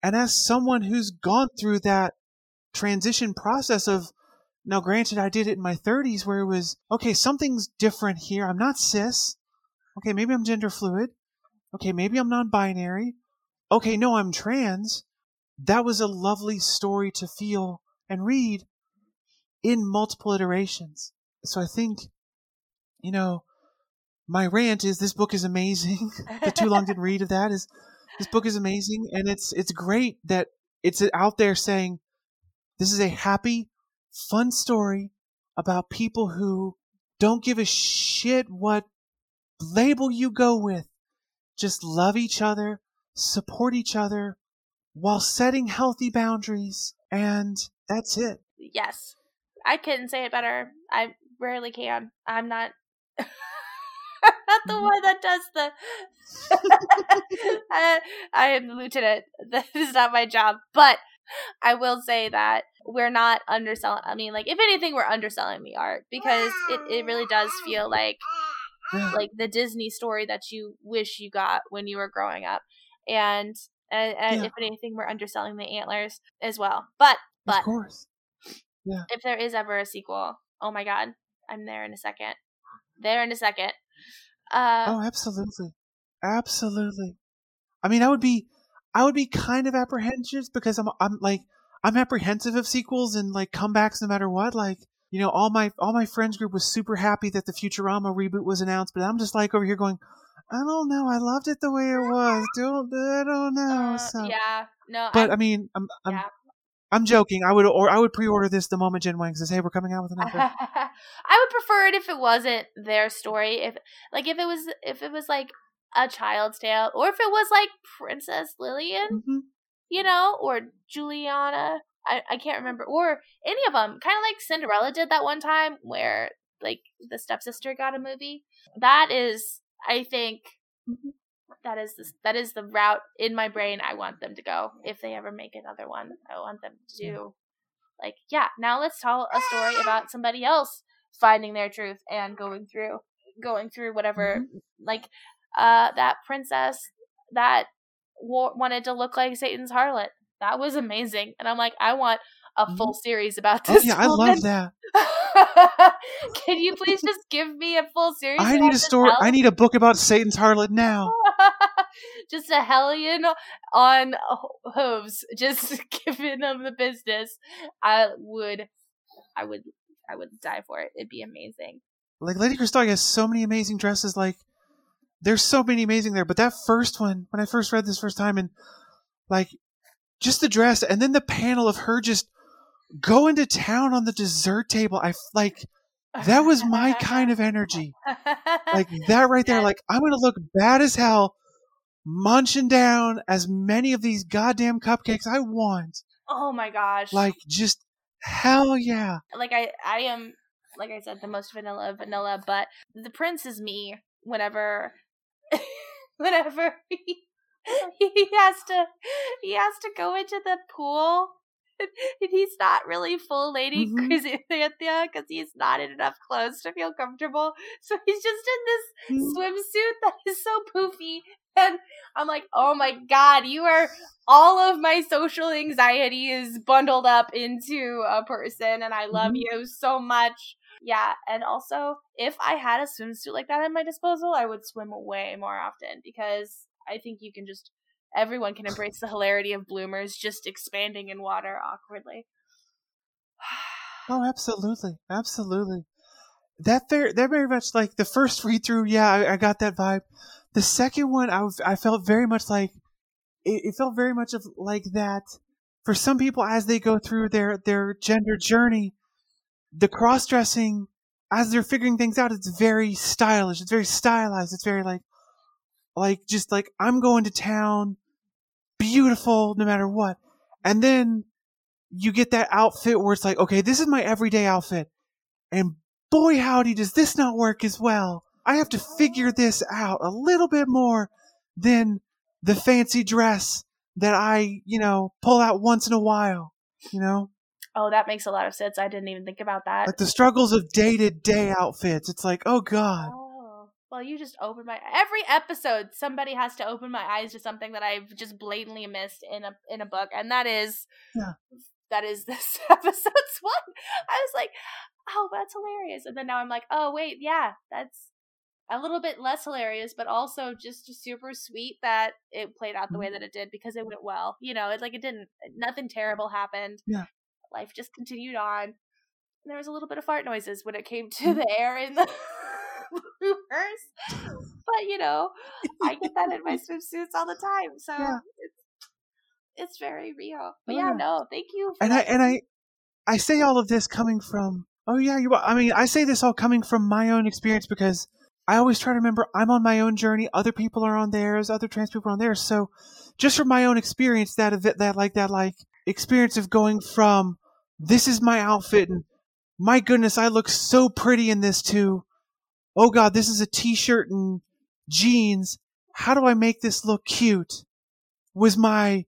And as someone who's gone through that transition process of now granted I did it in my 30s where it was okay, something's different here. I'm not cis. Okay, maybe I'm gender fluid. Okay, maybe I'm non-binary. Okay, no, I'm trans. That was a lovely story to feel and read in multiple iterations. So I think you know, my rant is this book is amazing. *laughs* the too long didn't read of that is this book is amazing and it's it's great that it's out there saying this is a happy, fun story about people who don't give a shit what label you go with. Just love each other, support each other while setting healthy boundaries and that's it. Yes. I couldn't say it better. I rarely can. I'm not *laughs* not *laughs* the one that does the. *laughs* I, I am the lieutenant. *laughs* That is not my job. But I will say that we're not underselling. I mean, like, if anything, we're underselling the art because it, it really does feel like like the Disney story that you wish you got when you were growing up. And, and, and Yeah. if anything, we're underselling the antlers as well. But but of course. if there is ever a sequel, oh my god, I'm there in a second. There in a second. Uh, Oh, absolutely. Absolutely. I mean, I would be I would be kind of apprehensive because I'm I'm like I'm apprehensive of sequels and like comebacks no matter what. Like, you know, all my all my friends group was super happy that the Futurama reboot was announced, but I'm just like over here going, I don't know, I loved it the way it *laughs* was. Don't I don't know. uh, so yeah, no, but I, I mean, I'm I'm yeah. I'm joking. I would or I would pre-order this the moment Jen Wang says, "Hey, we're coming out with another." *laughs* I would prefer it if it wasn't their story. If like if it was if it was like a child's tale, or if it was like Princess Lillian, hmm you know, or Juliana. I, I can't remember, or any of them. Kind of like Cinderella did that one time, where like the stepsister got a movie. That is, I think, Mhm. That is the that is the route in my brain I want them to go. If they ever make another one, I want them to do like, yeah. Now let's tell a story about somebody else finding their truth and going through going through whatever like uh that princess that wa- wanted to look like Satan's harlot. That was amazing, and I'm like, I want a mm-hmm. full series about this. *laughs* Oh this. yeah, I love that. *laughs* Can you please just give me a full series? I need a story. hell? I need a book about Satan's harlot now. *laughs* just a hellion on ho- hooves, just giving them the business. I would, I would, I would die for it. It'd be amazing. like Lady Christophe has so many amazing dresses. Like there's so many amazing there. But that first one, when I first read this first time, and like just the dress, and then the panel of her just going to town on the dessert table. I like that was my kind of energy. Like that right there. *laughs* Like I'm gonna look bad as hell, munching down as many of these goddamn cupcakes I want. oh my gosh! Like just hell yeah. like I I am like I said the most vanilla of vanilla, but the prince is me whenever *laughs* whenever he, *laughs* he has to he has to go into the pool *laughs* and he's not really full lady *laughs* Mhm. Chrysanthemum because he's not in enough clothes to feel comfortable. So he's just in this Mhm. swimsuit that is so poofy. And I'm like, oh my god, you are all of my social anxiety is bundled up into a person, and I love Mhm. you so much. Yeah, and also, if I had a swimsuit like that at my disposal, I would swim way more often because I think you can just everyone can embrace the hilarity of bloomers just expanding in water awkwardly. *sighs* Oh, absolutely, absolutely. That very, that very much like the first read through. Yeah, I, I got that vibe. The second one, I I felt very much like it, it felt very much of like that. For some people, as they go through their their gender journey, the cross dressing as they're figuring things out, it's very stylish. It's very stylized. It's very like, like just like I'm going to town, beautiful no matter what. And then you get that outfit where it's like, okay, this is my everyday outfit. And boy, howdy, does this not work as well. I have to figure this out a little bit more than the fancy dress that I, you know, pull out once in a while, you know? Oh, that makes a lot of sense. I didn't even think about that. Like the struggles of day to day outfits. It's like, oh God. Oh, well, you just opened my every episode. Somebody has to open my eyes to something that I've just blatantly missed in a in a book, and that is Yeah. that is this *laughs* episode's one. I was like, oh, that's hilarious, and then now I'm like, oh wait, yeah, that's a little bit less hilarious, but also just, super sweet that it played out the way Mhm. that it did because it went well. You know, it's like it didn't nothing terrible happened. Yeah. Life just continued on. And there was a little bit of fart noises when it came to Mhm. the air in the bloopers. But you know, I get that in my *laughs* swimsuits all the time. So Yeah. it's it's very real. But yeah, yeah. no, thank you for And I and I I say all of this coming from oh yeah, you I mean, I say this all coming from my own experience because I always try to remember I'm on my own journey, other people are on theirs, other trans people are on theirs. So just from my own experience that that like that like experience of going from this is my outfit and my goodness, I look so pretty in this to oh god, this is a t-shirt and jeans. How do I make this look cute? Was my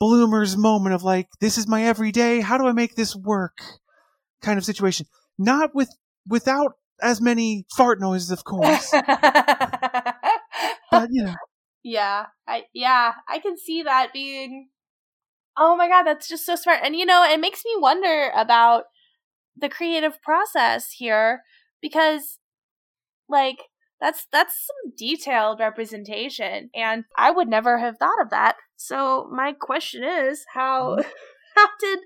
bloomers moment of like, this is my everyday. How do I make this work? Kind of situation. Not with without as many fart noises, of course. but you know, Yeah, I yeah, I can see that being Oh my god, that's just so smart. And you know, it makes me wonder about the creative process here because like that's that's some detailed representation and I would never have thought of that. So my question is how mm-hmm. *laughs* how did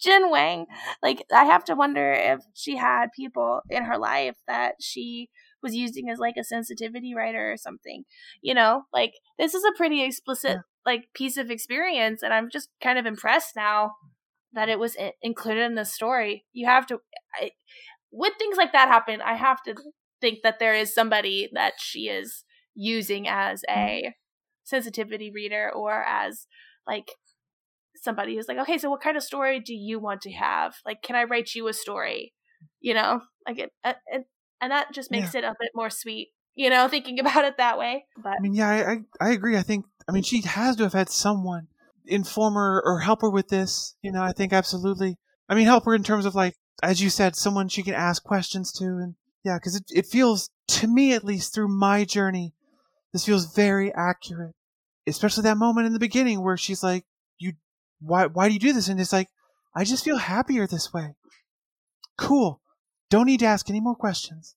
Jen Wang like I have to wonder if she had people in her life that she was using as like a sensitivity writer or something you know like this is a pretty explicit Yeah. like piece of experience and i'm just kind of impressed now that it was included in the story you have to I, when things like that happen i have to think that there is somebody that she is using as a mm-hmm. sensitivity reader or as like somebody who's like okay so what kind of story do you want to have like can i write you a story you know like it, uh, it, it and that just makes it a bit more sweet you know thinking about it that way but I mean, yeah, I, I I agree. I think I mean she has to have had someone inform her or help her with this. You know, I think absolutely. I mean, help her in terms of like, as you said, someone she can ask questions to, and yeah, because it it feels to me at least through my journey, this feels very accurate. Especially that moment in the beginning where she's like, "You, why why do you do this?" And it's like, I just feel happier this way. Cool. Don't need to ask any more questions.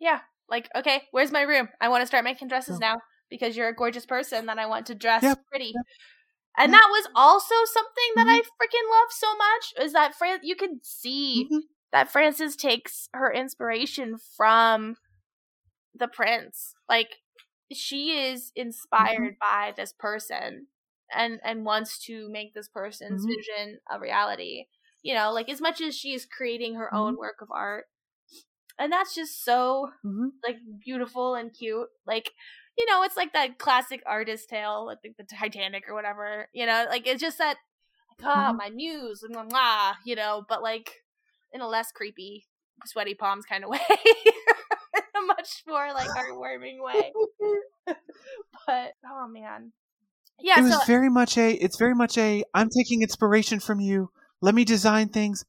yeah like okay where's my room i want to start making dresses now because you're a gorgeous person that i want to dress Yep, pretty yep, and yep. that was also something that Mhm. i freaking love so much is that Fran- you can see Mhm. That frances takes her inspiration from the prince like she is inspired by this person and and wants to make this person's Mhm. vision a reality you know like as much as she is creating her own Mm-hmm. work of art and that's just so Mhm. like beautiful and cute like you know it's like that classic artist tale like the, the titanic or whatever you know like it's just that like ah Mhm. my muse blah, blah, you know but like in a less creepy sweaty palms kind of *laughs* way in a much more like heartwarming way. But oh man. Yeah it was so very much a it's very much a i'm taking inspiration from you. Let me design things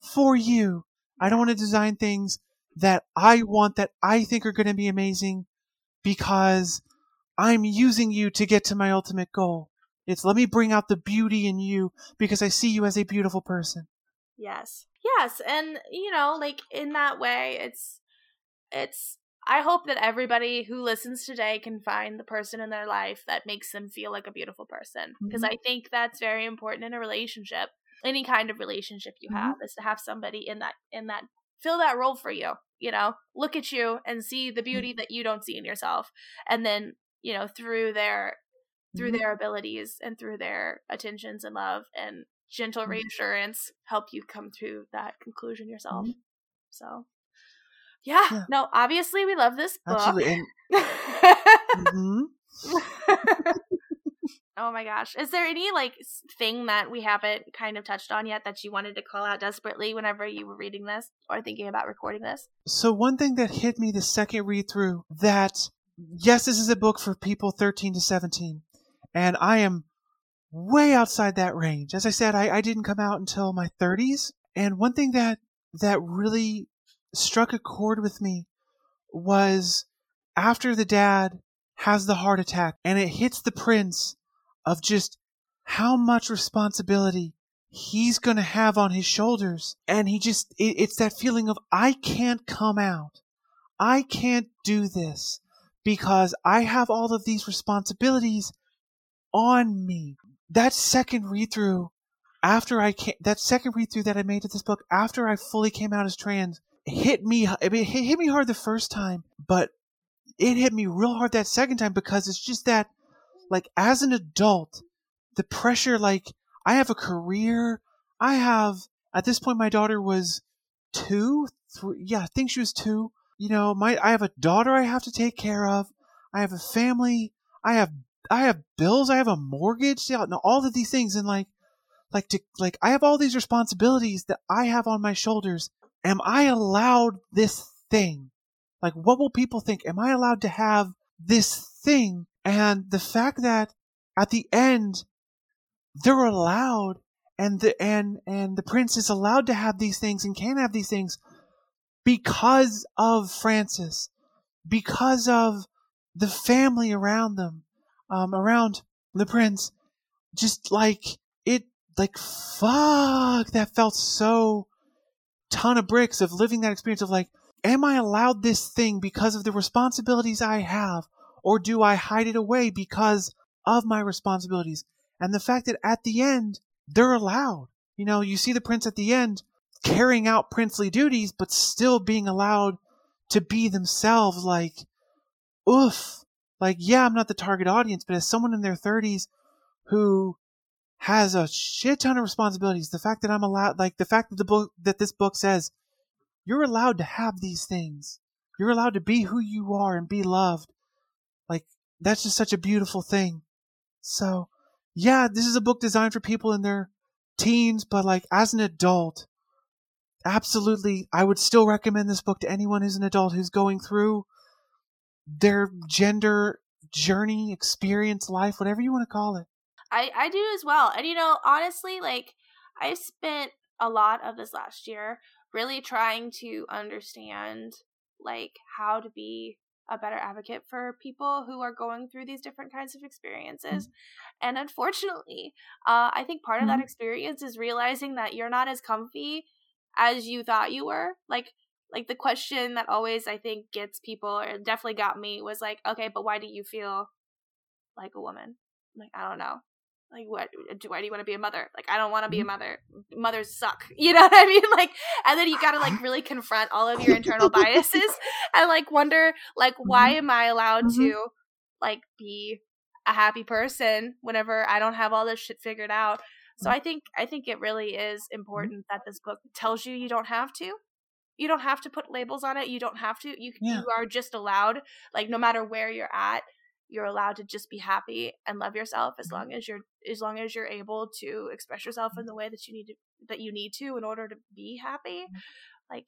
for you. I don't want to design things that i want that i think are going to be amazing because i'm using you to get to my ultimate goal. It's let me bring out the beauty in you because i see you as a beautiful person. Yes. Yes, and you know, like in that way it's it's I hope that everybody who listens today can find the person in their life that makes them feel like a beautiful person because Mhm. I think that's very important in a relationship. Any kind of relationship you Mhm. have is to have somebody in that in that fill that role for you, you know. Look at you and see the beauty that you don't see in yourself and then, you know, through their through Mhm. their abilities and through their attentions and love and gentle Mhm. reassurance help you come to that conclusion yourself. Mhm. So, yeah, Yeah. no, obviously we love this book. mhm. *laughs* oh my gosh. Is there any like thing that we haven't kind of touched on yet that you wanted to call out desperately whenever you were reading this or thinking about recording this? So one thing that hit me the second read through that yes, this is a book for people 13 to 17, and I am way outside that range. As I said, I, I didn't come out until my 30s. And one thing that that really struck a chord with me was after the dad has the heart attack and it hits the prince of just how much responsibility he's going to have on his shoulders. And he just, it, it's that feeling of, I can't come out. I can't do this because I have all of these responsibilities on me. That second read through after I came, that second read through that I made to this book after I fully came out as trans hit me. I mean, it hit me hard the first time, but it hit me real hard that second time because it's just that, like, as an adult, the pressure, like, I have a career. I have, at this point, my daughter was two, three, yeah, I think she was two. You know, my, I have a daughter I have to take care of. I have a family. I have, I have bills. I have a mortgage. Yeah, all of these things. And like, like to, like, I have all these responsibilities that I have on my shoulders. Am I allowed this thing? Like, what will people think? Am I allowed to have this thing? And the fact that at the end, they're allowed and the, and, and the prince is allowed to have these things and can have these things because of Frances, because of the family around them, um, around the prince. Just like it, like, fuck, that felt so ton of bricks of living that experience of like, Am I allowed this thing because of the responsibilities I have? Or do I hide it away because of my responsibilities? And the fact that at the end, they're allowed. You know, you see the prince at the end carrying out princely duties, but still being allowed to be themselves. Like, oof. Like, yeah, I'm not the target audience, but as someone in their 30s who has a shit ton of responsibilities, the fact that I'm allowed, like, the fact that the book, that this book says you're allowed to have these things. You're allowed to be who you are and be loved. Like, that's just such a beautiful thing. So, yeah, this is a book designed for people in their teens, but like, as an adult, absolutely, I would still recommend this book to anyone who's an adult who's going through their gender journey, experience, life, whatever you want to call it. I, I do as well. And you know, honestly, like, I spent a lot of this last year really trying to understand like how to be a better advocate for people who are going through these different kinds of experiences. Mm-hmm. And unfortunately, uh, I think part of mm-hmm. that experience is realizing that you're not as comfy as you thought you were. Like, like the question that always I think gets people, or definitely got me, was like, okay, but why do you feel like a woman? like, I don't know. Like what Do, why do you want to be a mother? Like i don't want to be a mm-hmm. mother. Mothers suck. *laughs* You know what i mean? Like and then you gotta like really confront all of your internal biases *laughs* and like wonder like why mm-hmm. am i allowed mm-hmm. to like be a happy person whenever i don't have all this shit figured out? So i think i think it really is important that this book tells you you don't have to you don't have to put labels on it you don't have to you yeah. you are just allowed like no matter where you're at you're allowed to just be happy and love yourself as mm-hmm. long as you're as long as you're able to express yourself in the way that you need to that you need to in order to be happy mm-hmm. like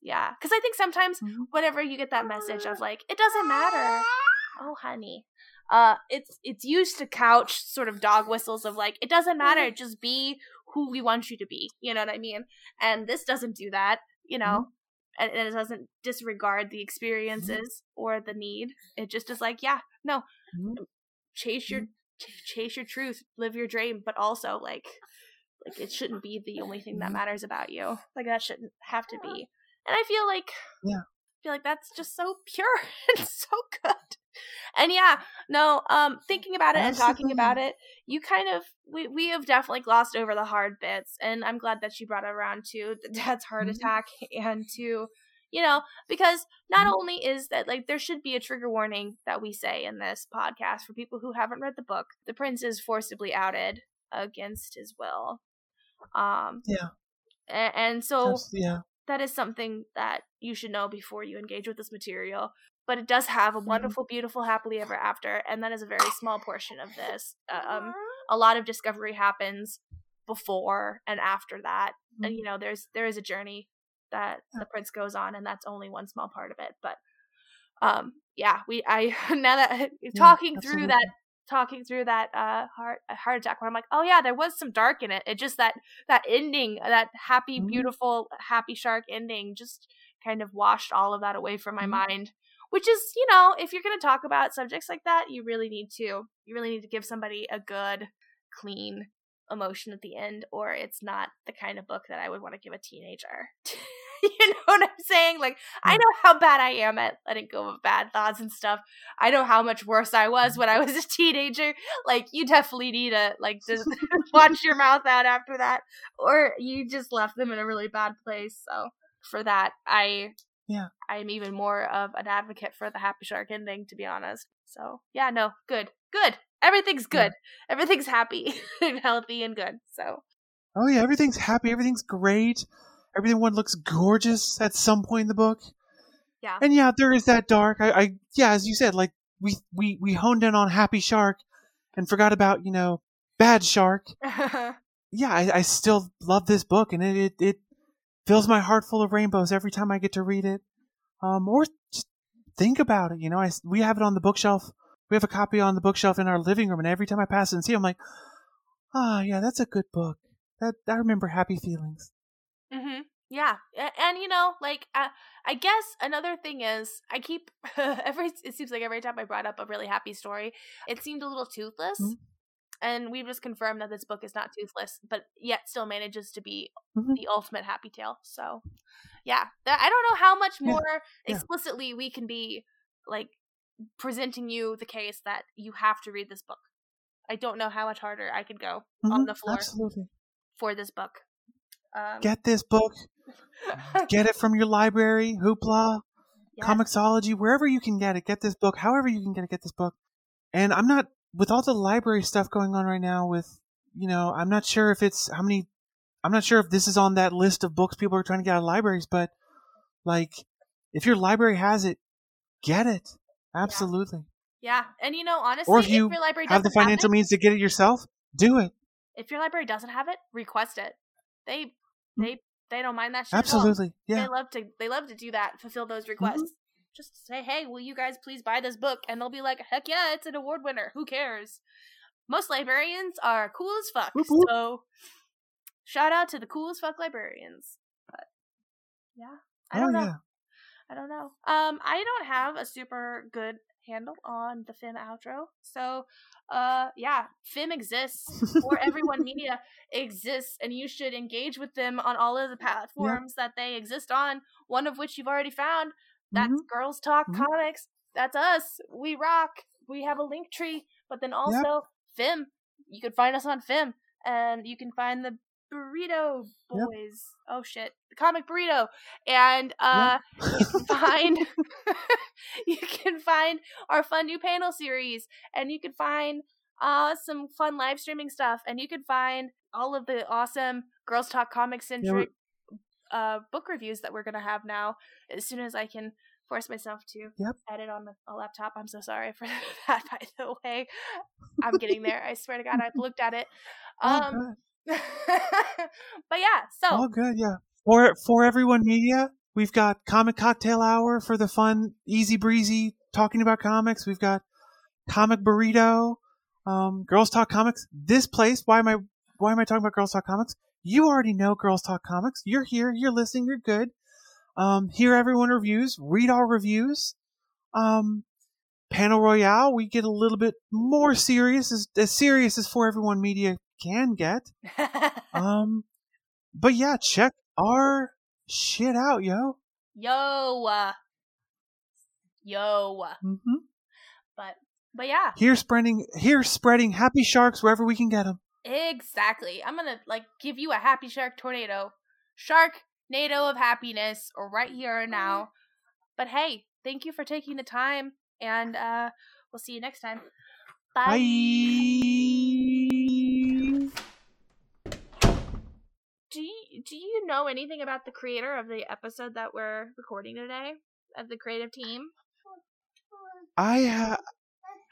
yeah because i think sometimes mm-hmm. whenever you get that message of like it doesn't matter oh honey uh it's it's used to couch sort of dog whistles of like it doesn't matter just be who we want you to be you know what i mean and this doesn't do that you know and, it doesn't disregard the experiences or the need. It just is like, yeah, no, mm-hmm. chase your mm-hmm. chase your truth, live your dream, but also like like it shouldn't be the only thing that mm-hmm. matters about you. Like that shouldn't have to be. And I feel like yeah, I feel like that's just so pure *laughs* and so good. And yeah, no, um thinking about it and talking about it, you kind of we we have definitely glossed over the hard bits and I'm glad that you brought it around to the dad's heart mm-hmm. attack *laughs* and to you know, because not mm-hmm. only is that like there should be a trigger warning that we say in this podcast for people who haven't read the book. The prince is forcibly outed against his will. Um Yeah. And, and so That's, yeah. That is something that you should know before you engage with this material but it does have a mm-hmm. wonderful, beautiful, happily ever after, and that is a very small portion of this. Uh, um, a lot of discovery happens before and after that, and mm-hmm. you know, there's there is a journey that the prince goes on, and that's only one small part of it. But um, yeah, we I *laughs* now that *laughs* talking yeah, through that talking through that uh heart heart attack where I'm like, oh yeah, there was some dark in it. It just that that ending, that happy, Mhm. beautiful, happy shark ending, just kind of washed all of that away from my Mhm. mind. Which is, you know, if you're gonna talk about subjects like that, you really need to. You really need to give somebody a good, clean emotion at the end, or it's not the kind of book that I would want to give a teenager. *laughs* you know what I'm saying? Like, I hmm. know how bad I am at letting go of bad thoughts and stuff. I know how much worse I was when I was a teenager. Like, you definitely need to like just *laughs* *laughs* watch your mouth out after that, or you just left them in a really bad place. So for that, I Yeah. I'm even more of an advocate for the happy shark ending, to be honest. So yeah, no, good, good. Everything's Yeah. good. Everything's happy *laughs* and healthy and good. So Oh yeah, everything's happy, everything's great. Everyone looks gorgeous at some point in the book. Yeah. And yeah, there is that dark. I, I yeah, as you said, like we we we honed in on Happy Shark and forgot about, you know, Bad Shark. *laughs* Yeah, I, I still love this book and it, it it fills my heart full of rainbows every time I get to read it. Um or just think about it, you know. I we have it on the bookshelf. We have a copy on the bookshelf in our living room and every time I pass it and see it, I'm like, "Ah, yeah, that's a good book." That I remember happy feelings. Mm-hmm. Yeah, and you know, like uh, I guess another thing is I keep *laughs* every. It seems like every time I brought up a really happy story, it seemed a little toothless, Mhm. And we've just confirmed that this book is not toothless, but yet still manages to be Mhm. the ultimate happy tale. So, yeah, that, I don't know how much more yeah. explicitly we can be like presenting you the case that you have to read this book. I don't know how much harder I could go on Mhm, the floor Absolutely. for this book. Um, Get this book. *laughs* Get it from your library, Hoopla, yes. Comixology, wherever you can get it. Get this book. However you can get it, get this book. And I'm not with all the library stuff going on right now. With you know, I'm not sure if it's how many. I'm not sure if this is on that list of books people are trying to get out of libraries, but like, if your library has it, get it. Absolutely. Yeah, and you know, honestly, Or if you your library Have the financial it, means to get it yourself. Do it. if your library doesn't have it, request it. They they they don't mind that shit. Mm. Absolutely. Yeah. Mm-hmm. They love to they love to do that, fulfill those requests. Just say, "Hey, will you guys please buy this book?" And they'll be like, "Heck yeah, it's an award winner. Who cares?" Most librarians are cool as fuck. Whoop, whoop. So, shout out to the cool as fuck librarians. But yeah, I oh don't know. yeah. I don't know. Um, I don't have a super good handle on the Fim outro. So, uh, yeah, Fim exists, or Everyone *laughs* Media exists, and you should engage with them on all of the platforms that they exist on. One of which you've already found. That's Mhm. Girls Talk Mhm. Comics. That's us. We rock. We have a link tree, but then also Fim. You can find us on Fim, and you can find the Burrito Yep. Boys. Oh shit, the comic burrito, and uh, *laughs* you can find *laughs* you can find our fun new panel series and you can find uh some fun live streaming stuff and you can find all of the awesome girls talk Comics centric uh book reviews that we're gonna have now as soon as i can force myself to Yep. edit on the, a laptop i'm so sorry for *laughs* that by the way i'm getting there i swear to god i've looked at it *laughs* um *laughs* but yeah so All good, yeah. For for everyone media, we've got Comic Cocktail Hour for the fun, easy breezy talking about comics. We've got Comic Burrito, um, Girls Talk Comics. This place, why am I why am I talking about Girls Talk Comics? You already know Girls Talk Comics. You're here, you're listening, you're good. Um, hear everyone reviews, read all reviews. Um, Panel Royale, we get a little bit more serious, as, as serious as For Everyone Media can get. *laughs* Um, but yeah, check our shit out, yo. yo uh, yo hmm but but yeah Here spreading, here spreading happy sharks wherever we can get them. Exactly. I'm gonna like give you a happy shark tornado, shark NATO of happiness, or right here and now. But hey, thank you for taking the time, and uh, we'll see you next time. Bye. Bye. Do you, do you know anything about the creator of the episode that we're recording today? Of the creative team? I uh,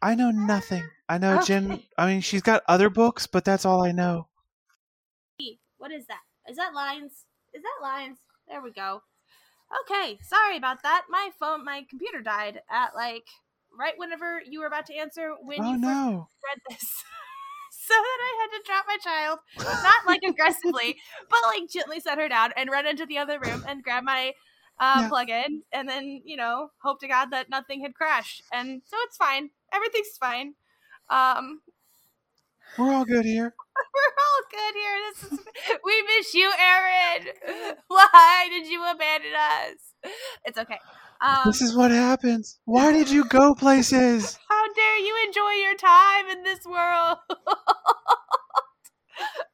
I know nothing. I know Jen. I mean, she's got other books, but that's all I know. What is that? Is that lines? Is that lines? There we go. Okay, sorry about that. My phone, my computer died at like right whenever you were about to answer when oh you no! read this. *laughs* so that I had to drop my child, not like aggressively, *laughs* but like gently set her down and run into the other room and grab my uh, Yeah. plug in and then, you know, hope to God that nothing had crashed. And so it's fine. Everything's fine. Um, We're all good here. *laughs* we're all good here. This is we miss you, Aaron. Why did you abandon us? It's okay. Um, This is what happens. Why did you go places? *laughs* How dare you enjoy your time in this world?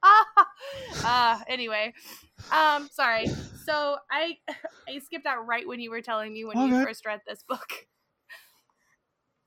ah, *laughs* ah, anyway, um, sorry. So I I skipped out right when you were telling me when All you good. first read this book.